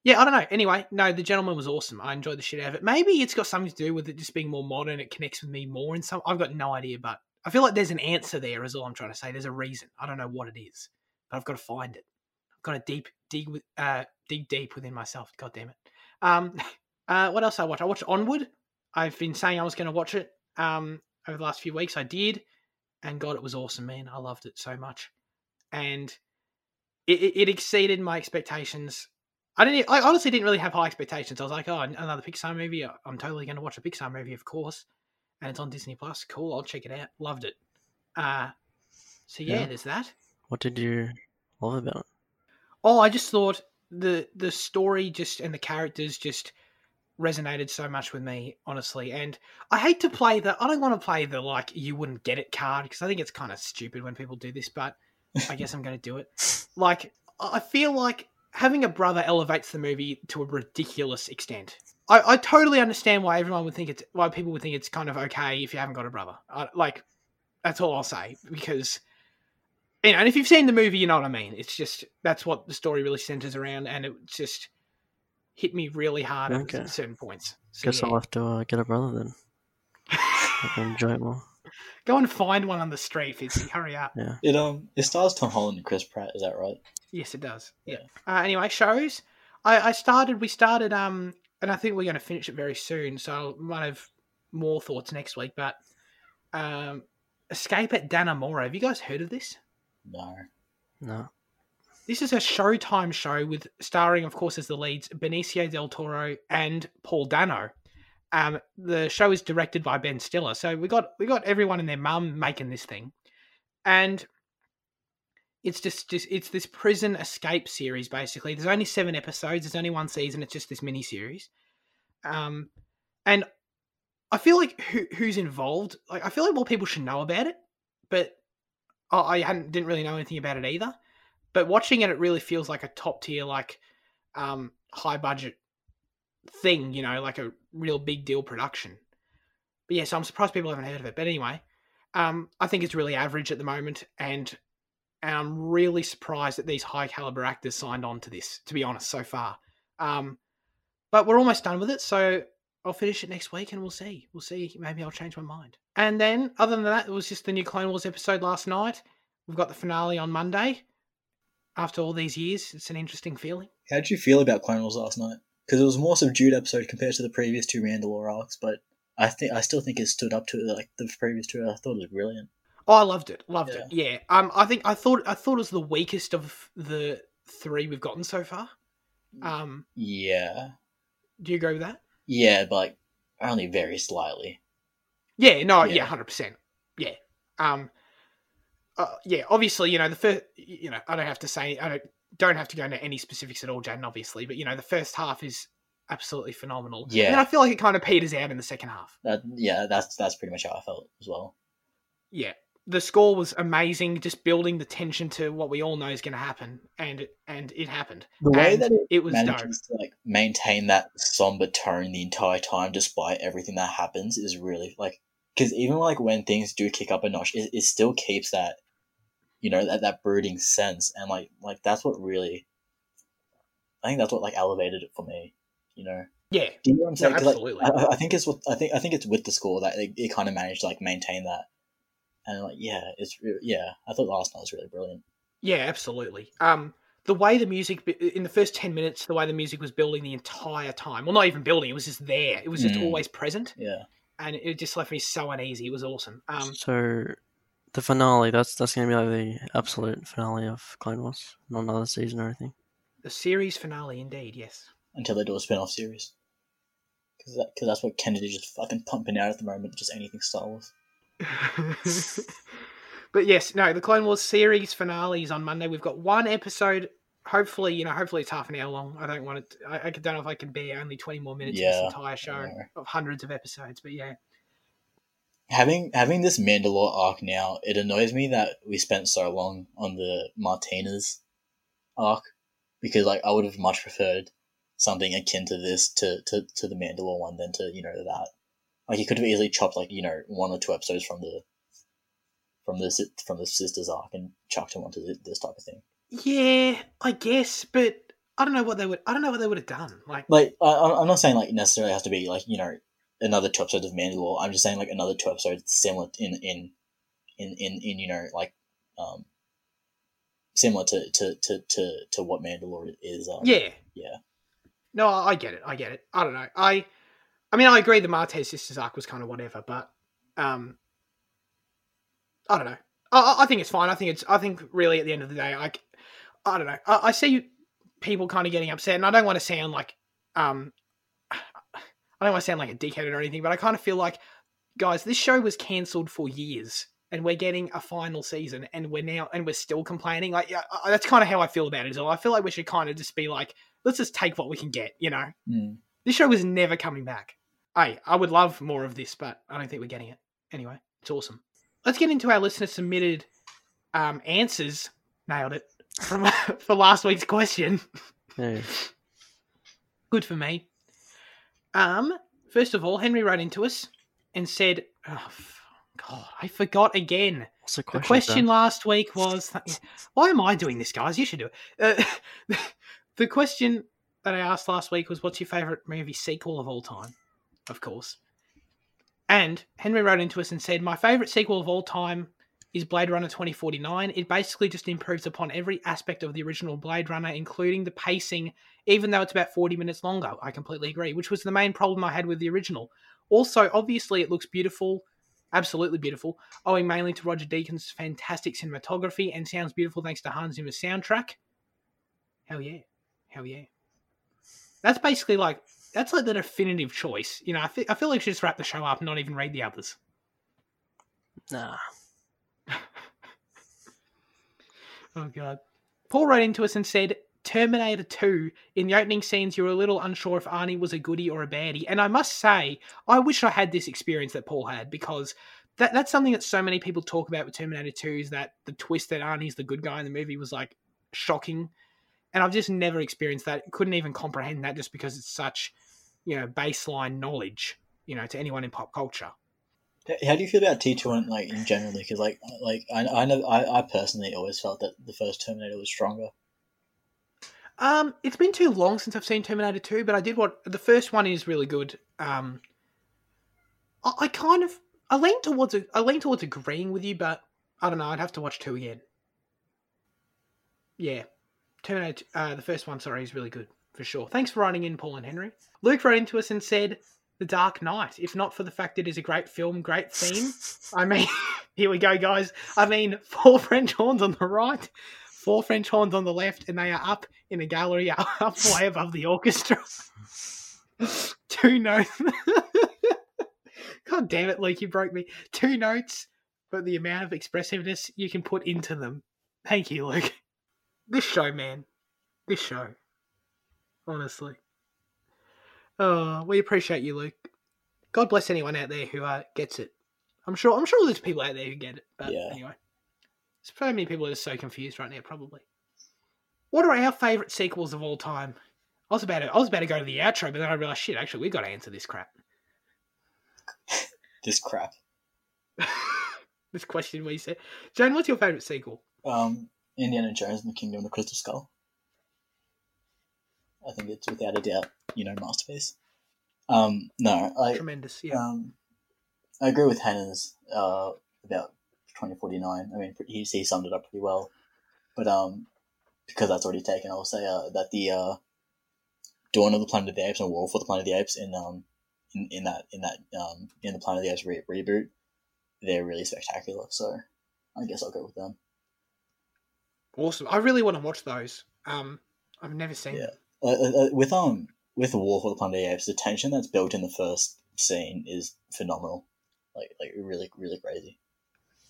yeah, I don't know. Anyway, no, the gentleman was awesome. I enjoyed the shit out of it. Maybe it's got something to do with it just being more modern. It connects with me more in some. I've got no idea, but I feel like there's an answer there. Is all I'm trying to say. There's a reason. I don't know what it is, but I've got to find it. I've got to deep dig uh dig deep within myself. God damn it. Um, uh, what else I watched? I watched Onward. I've been saying I was going to watch it um over the last few weeks. I did, and God, it was awesome, man. I loved it so much, and it, it, it exceeded my expectations. I didn't. I honestly didn't really have high expectations. I was like, oh, another Pixar movie. I'm totally going to watch a Pixar movie, of course, and it's on Disney Plus. Cool, I'll check it out. Loved it. Uh so yeah, Yeah. there's that. What did you love about it? Oh, I just thought the the story just and the characters just resonated so much with me, honestly. And I hate to play the I don't want to play the like you wouldn't get it card because I think it's kind of stupid when people do this, but I guess I'm going to do it. Like I feel like having a brother elevates the movie to a ridiculous extent. I, I totally understand why everyone would think it's why people would think it's kind of okay if you haven't got a brother. I, like that's all I'll say because you know, and if you've seen the movie, you know what I mean. It's just that's what the story really centers around, and it just hit me really hard Okay. at certain points. So, Guess yeah. I'll have to uh, get a brother then. I can enjoy it more. Go and find one on the street, Fitzy. Hurry up. Yeah. It um it stars Tom Holland and Chris Pratt. Is that right? Yes, it does. Yeah. Yeah. Uh, anyway, shows. I, I started. We started. Um, and I think we're going to finish it very soon. So I might have more thoughts next week. But um, Escape at Dannemora. Have you guys heard of this? No. No. This is a Showtime show with starring, of course, as the leads Benicio del Toro and Paul Dano. Um, the show is directed by Ben Stiller, so we got we got everyone and their mum making this thing, and it's just just it's this prison escape series basically. There's only seven episodes. There's only one season. It's just this mini series. Um, and I feel like who who's involved. Like I feel like more people should know about it, but I, I hadn't didn't really know anything about it either. But watching it, it really feels like a top tier, like um, high budget thing. You know, like a real big deal production. But yeah, so I'm surprised people haven't heard of it. But anyway, um, I think it's really average at the moment, and and I'm really surprised that these high caliber actors signed on to this. To be honest, so far, um, but we're almost done with it, so I'll finish it next week, and we'll see. We'll see. Maybe I'll change my mind. And then, other than that, it was just the new Clone Wars episode last night. We've got the finale on Monday. After all these years, it's an interesting feeling. How did you feel about Clone Wars last night? Because it was a more subdued episode compared to the previous two Mandalore arcs, but I think I still think it stood up to like the previous two. I thought it was brilliant. Oh, I loved it. Loved yeah. it. Yeah. Um, I think I thought I thought it was the weakest of the three we've gotten so far. Um. Yeah. Do you agree with that? Yeah, but like only very slightly. Yeah. No. Yeah. Hundred percent. Yeah. Um. Uh, yeah. Obviously, you know the first. You know, I don't have to say. I don't don't have to go into any specifics at all, Jaden. Obviously, but you know the first half is absolutely phenomenal. Yeah. And I feel like it kind of peters out in the second half. That, yeah, that's that's pretty much how I felt as well. Yeah. The score was amazing, just building the tension to what we all know is going to happen, and and it happened. The way and that it, it was manages to like maintain that somber tone the entire time, despite everything that happens, is really like because even like when things do kick up a notch, it, it still keeps that you know that that brooding sense, and like like that's what really, I think that's what like elevated it for me you know. Yeah. Do you know what I'm saying? No, absolutely. Like, I, I, think it's what I think. I think it's with the score that it, it kind of managed to like maintain that, and like yeah, it's yeah. I thought last night was really brilliant. Yeah, absolutely. Um, the way the music in the first ten minutes, the way the music was building the entire time. Well, not even building; it was just there. It was just mm. always present. Yeah. And it just left me so uneasy. It was awesome. Um, so the finale that's that's going to be like the absolute finale of Clone Wars, not another season or anything. The series finale, indeed. Yes until they do a spin off series. Because that, cause that's what Kennedy just fucking pumping out at the moment, just anything Star Wars. but yes, no, the Clone Wars series finale is on Monday. We've got one episode. Hopefully, you know, hopefully it's half an hour long. I don't want it. To, I, I don't know if I can bear only twenty more minutes yeah, of this entire show of hundreds of episodes. But yeah, having having this Mandalore arc now, it annoys me that we spent so long on the Martez arc because like I would have much preferred something akin to this to, to, to the Mandalore one than to, you know, that. Like he could have easily chopped like, you know, one or two episodes from the from the from the sisters arc and chucked him onto this type of thing. Yeah, I guess, but I don't know what they would. I don't know what they would have done. Like, like I, I'm not saying like necessarily has to be like you know another two episodes of Mandalore. I'm just saying like another two episodes similar in in in in, in you know like um similar to to to to, to what Mandalore is. Um, yeah, yeah. No, I get it. I get it. I don't know. I, I mean, I agree. The Martez sisters arc was kind of whatever, but um, I don't know. I, I think it's fine. I think it's. I think really at the end of the day, I, I don't know. I, I see people kind of getting upset, and I don't want to sound like, um, I don't want to sound like a dickhead or anything, but I kind of feel like, guys, this show was cancelled for years and we're getting a final season and we're now and we're still complaining like yeah, that's kind of how i feel about it well i feel like we should kind of just be like let's just take what we can get, you know? Mm. This show was never coming back. Hey, I would love more of this, but I don't think we're getting it. Anyway, it's awesome. Let's get into our listener submitted um, answers. Nailed it. From for last week's question. Hey. Good for me. Um, first of all, Henry wrote into us and said, oh, God, I forgot again. What's the question? The question last week was, why am I doing this, guys? You should do it. Uh, the question that I asked last week was, "What's your favorite movie sequel of all time?" Of course. And Henry wrote into us and said, "My favorite sequel of all time is Blade Runner 2049. It basically just improves upon every aspect of the original Blade Runner, including the pacing, even though it's about 40 minutes longer. I completely agree, which was the main problem I had with the original. Also, obviously, it looks beautiful, absolutely beautiful, owing mainly to Roger Deakins' fantastic cinematography and sounds beautiful thanks to Hans Zimmer's soundtrack. Hell yeah. Hell yeah. That's basically like that's like the definitive choice. You know, I, feel, I feel like should just wrap the show up and not even read the others. Nah. Oh god. Paul wrote into us and said, Terminator 2, in the opening scenes, you were a little unsure if Arnie was a goodie or a baddie. And I must say, I wish I had this experience that Paul had because that, that's something that so many people talk about with Terminator 2 is that the twist that Arnie's the good guy in the movie was like shocking. And I've just never experienced that. Couldn't even comprehend that just because it's such, you know, baseline knowledge, you know, to anyone in pop culture. How do you feel about T two and like in generally? Because like like I I know I, I personally always felt that the first Terminator was stronger. Um, it's been too long since I've seen Terminator Two, but I did what the first one is really good. Um, I, I kind of I lean towards I lean towards agreeing with you, but I don't know. I'd have to watch two again. Yeah, Terminator. Uh, the first one, sorry, is really good for sure. Thanks for writing in, Paul and Henry. Luke wrote into us and said, "The Dark Knight. If not for the fact it is a great film, great theme. I mean, here we go, guys. I mean, four French horns on the right." four French horns on the left, and they are up in a gallery up way above the orchestra. Two notes. God damn it, Luke, you broke me. Two notes, but the amount of expressiveness you can put into them. Thank you, Luke. This show, man. This show. Honestly. Oh, we appreciate you, Luke. God bless anyone out there who uh, gets it. I'm sure. I'm sure there's people out there who get it. But Yeah. anyway, so many people who are so confused right now. Probably. What are our favourite sequels of all time? I was about to. I was about to go to the outro, but then I realised, shit. Actually, we got to answer this crap. This crap. this question we said. Jane, what's your favourite sequel? Um, Indiana Jones and the Kingdom of the Crystal Skull. I think it's without a doubt, you know, masterpiece. Um, no, I Tremendous. Yeah. um, I agree with Hannah's uh about twenty forty nine. I mean, he he summed it up pretty well. But um, because that's already taken, I'll say uh, that the uh, Dawn of the Planet of the Apes and War for the Planet of the Apes in um in, in that in that um in the Planet of the Apes re- reboot, they're really spectacular. So I guess I'll go with them. awesome. I really want to watch those. Um, I've never seen Yeah. them. Uh, uh, uh, with um with War for the Planet of the Apes, the tension that's built in the first scene is phenomenal. Like like really really crazy.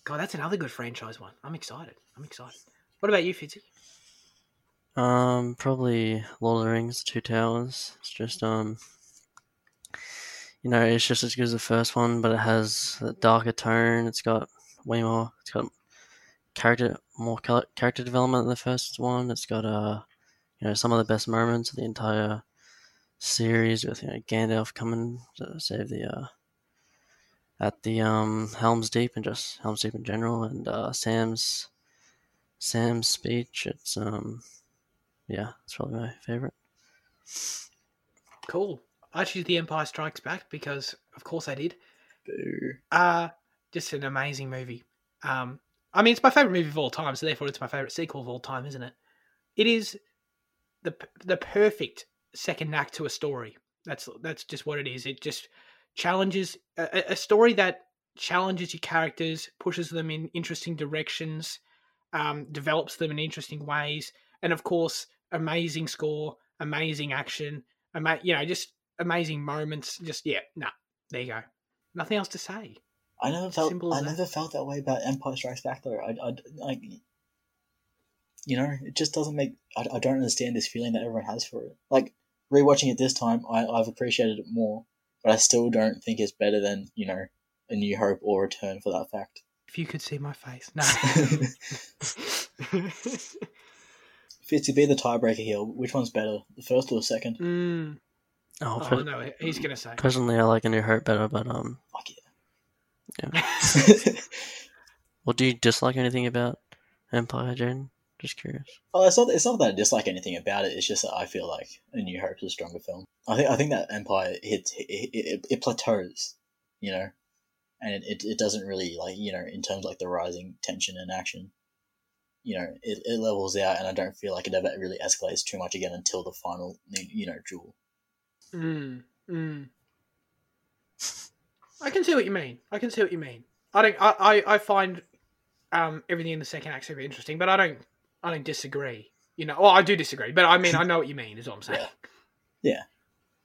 God, that's another good franchise one. I'm excited. I'm excited. What about you, Fitzy? Um, probably Lord of the Rings, Two Towers. It's just um, you know, it's just as good as the first one, but it has a darker tone. It's got way more. It's got character, more character development than the first one. It's got uh, you know, some of the best moments of the entire series with you know Gandalf coming to save the uh at the um Helm's Deep and just Helm's Deep in general, and uh, Sam's Sam's speech. It's um yeah, it's probably my favorite. Cool. I choose The Empire Strikes Back because, of course, I did. Boo. Uh just an amazing movie. Um, I mean, it's my favorite movie of all time, so therefore, it's my favorite sequel of all time, isn't it? It is the the perfect second act to a story. That's that's just what it is. It just challenges a, a- story that challenges your characters, pushes them in interesting directions, um, develops them in interesting ways, and of course, amazing score, amazing action, ama- you know, just amazing moments. Just yeah, nah, there you go. Nothing else to say. I never felt Simple I that. never felt that way about Empire Strikes Back though. I, I like you know it just doesn't make I, I don't understand this feeling that everyone has for it. Like rewatching it this time, I, I've appreciated it more, but I still don't think it's better than you know A New Hope or Return for that fact. If you could see my face, no. Fitzy, be the tiebreaker here. Which one's better, the first or the second? mm. Oh, Oh per- no, he's gonna say. personally, I like A New Hope better, but um, Fuck Yeah. yeah. well, do you dislike anything about Empire, Jaden? Just curious. Oh, it's not. It's not that I dislike anything about it. It's just that I feel like A New Hope is a stronger film. I think. I think that Empire hits. It, it, it plateaus, you know, and it, it, it doesn't really like you know in terms of like the rising tension and action. You know, it, it levels out, and I don't feel like it ever really escalates too much again until the final, you know, duel. Mm, mm. I can see what you mean. I can see what you mean. I don't. I, I, I find um, everything in the second act super interesting, but I don't. I don't disagree. You know, well, I do disagree, but I mean, I know what you mean. Is what I'm saying. Yeah. Yeah.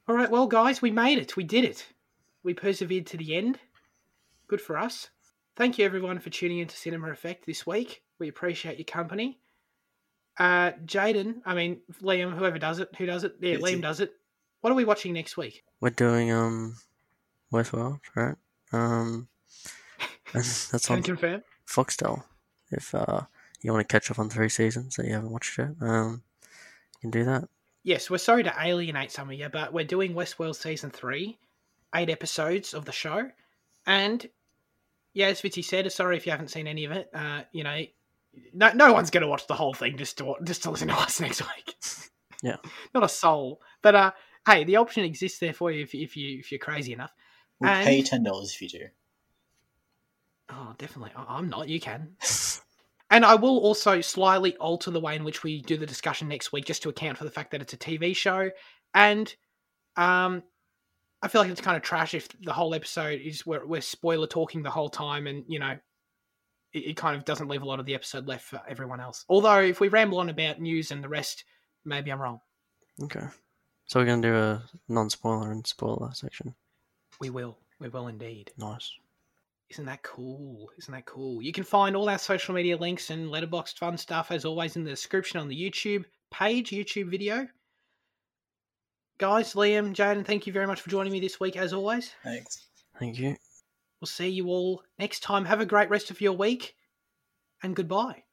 All right, well, guys, we made it. We did it. We persevered to the end. Good for us. Thank you, everyone, for tuning into Cinema Effect this week. We appreciate your company. Uh, Jaden, I mean Liam, whoever does it, who does it? Yeah, It's Liam you. does it. What are we watching next week? We're doing um Westworld, right? Um, and that's Can on confirm. Foxtel. If uh you want to catch up on three seasons that you haven't watched yet, um, you can do that. Yes, we're sorry to alienate some of you, but we're doing Westworld season three, eight episodes of the show, and yeah, as Fitzy said, sorry if you haven't seen any of it. Uh, you know, no, no one's going to watch the whole thing just to just to listen to us next week. Yeah. not a soul. But uh, hey, the option exists there for you if if you if you're crazy enough. We'll And- pay ten dollars if you do. Oh, definitely. I'm not. You can. And I will also slightly alter the way in which we do the discussion next week, just to account for the fact that it's a TV show. And um, I feel like it's kind of trash if the whole episode is we're, we're spoiler talking the whole time, and you know, it, it kind of doesn't leave a lot of the episode left for everyone else. Although, if we ramble on about news and the rest, maybe I'm wrong. Okay. So we're gonna do a non-spoiler and spoiler section. We will. We will indeed. Nice. Isn't that cool? Isn't that cool? You can find all our social media links and Letterboxd fun stuff as always in the description on the YouTube page, YouTube video. Guys, Liam, Jaden, thank you very much for joining me this week as always. Thanks. Thank you. We'll see you all next time. Have a great rest of your week and goodbye.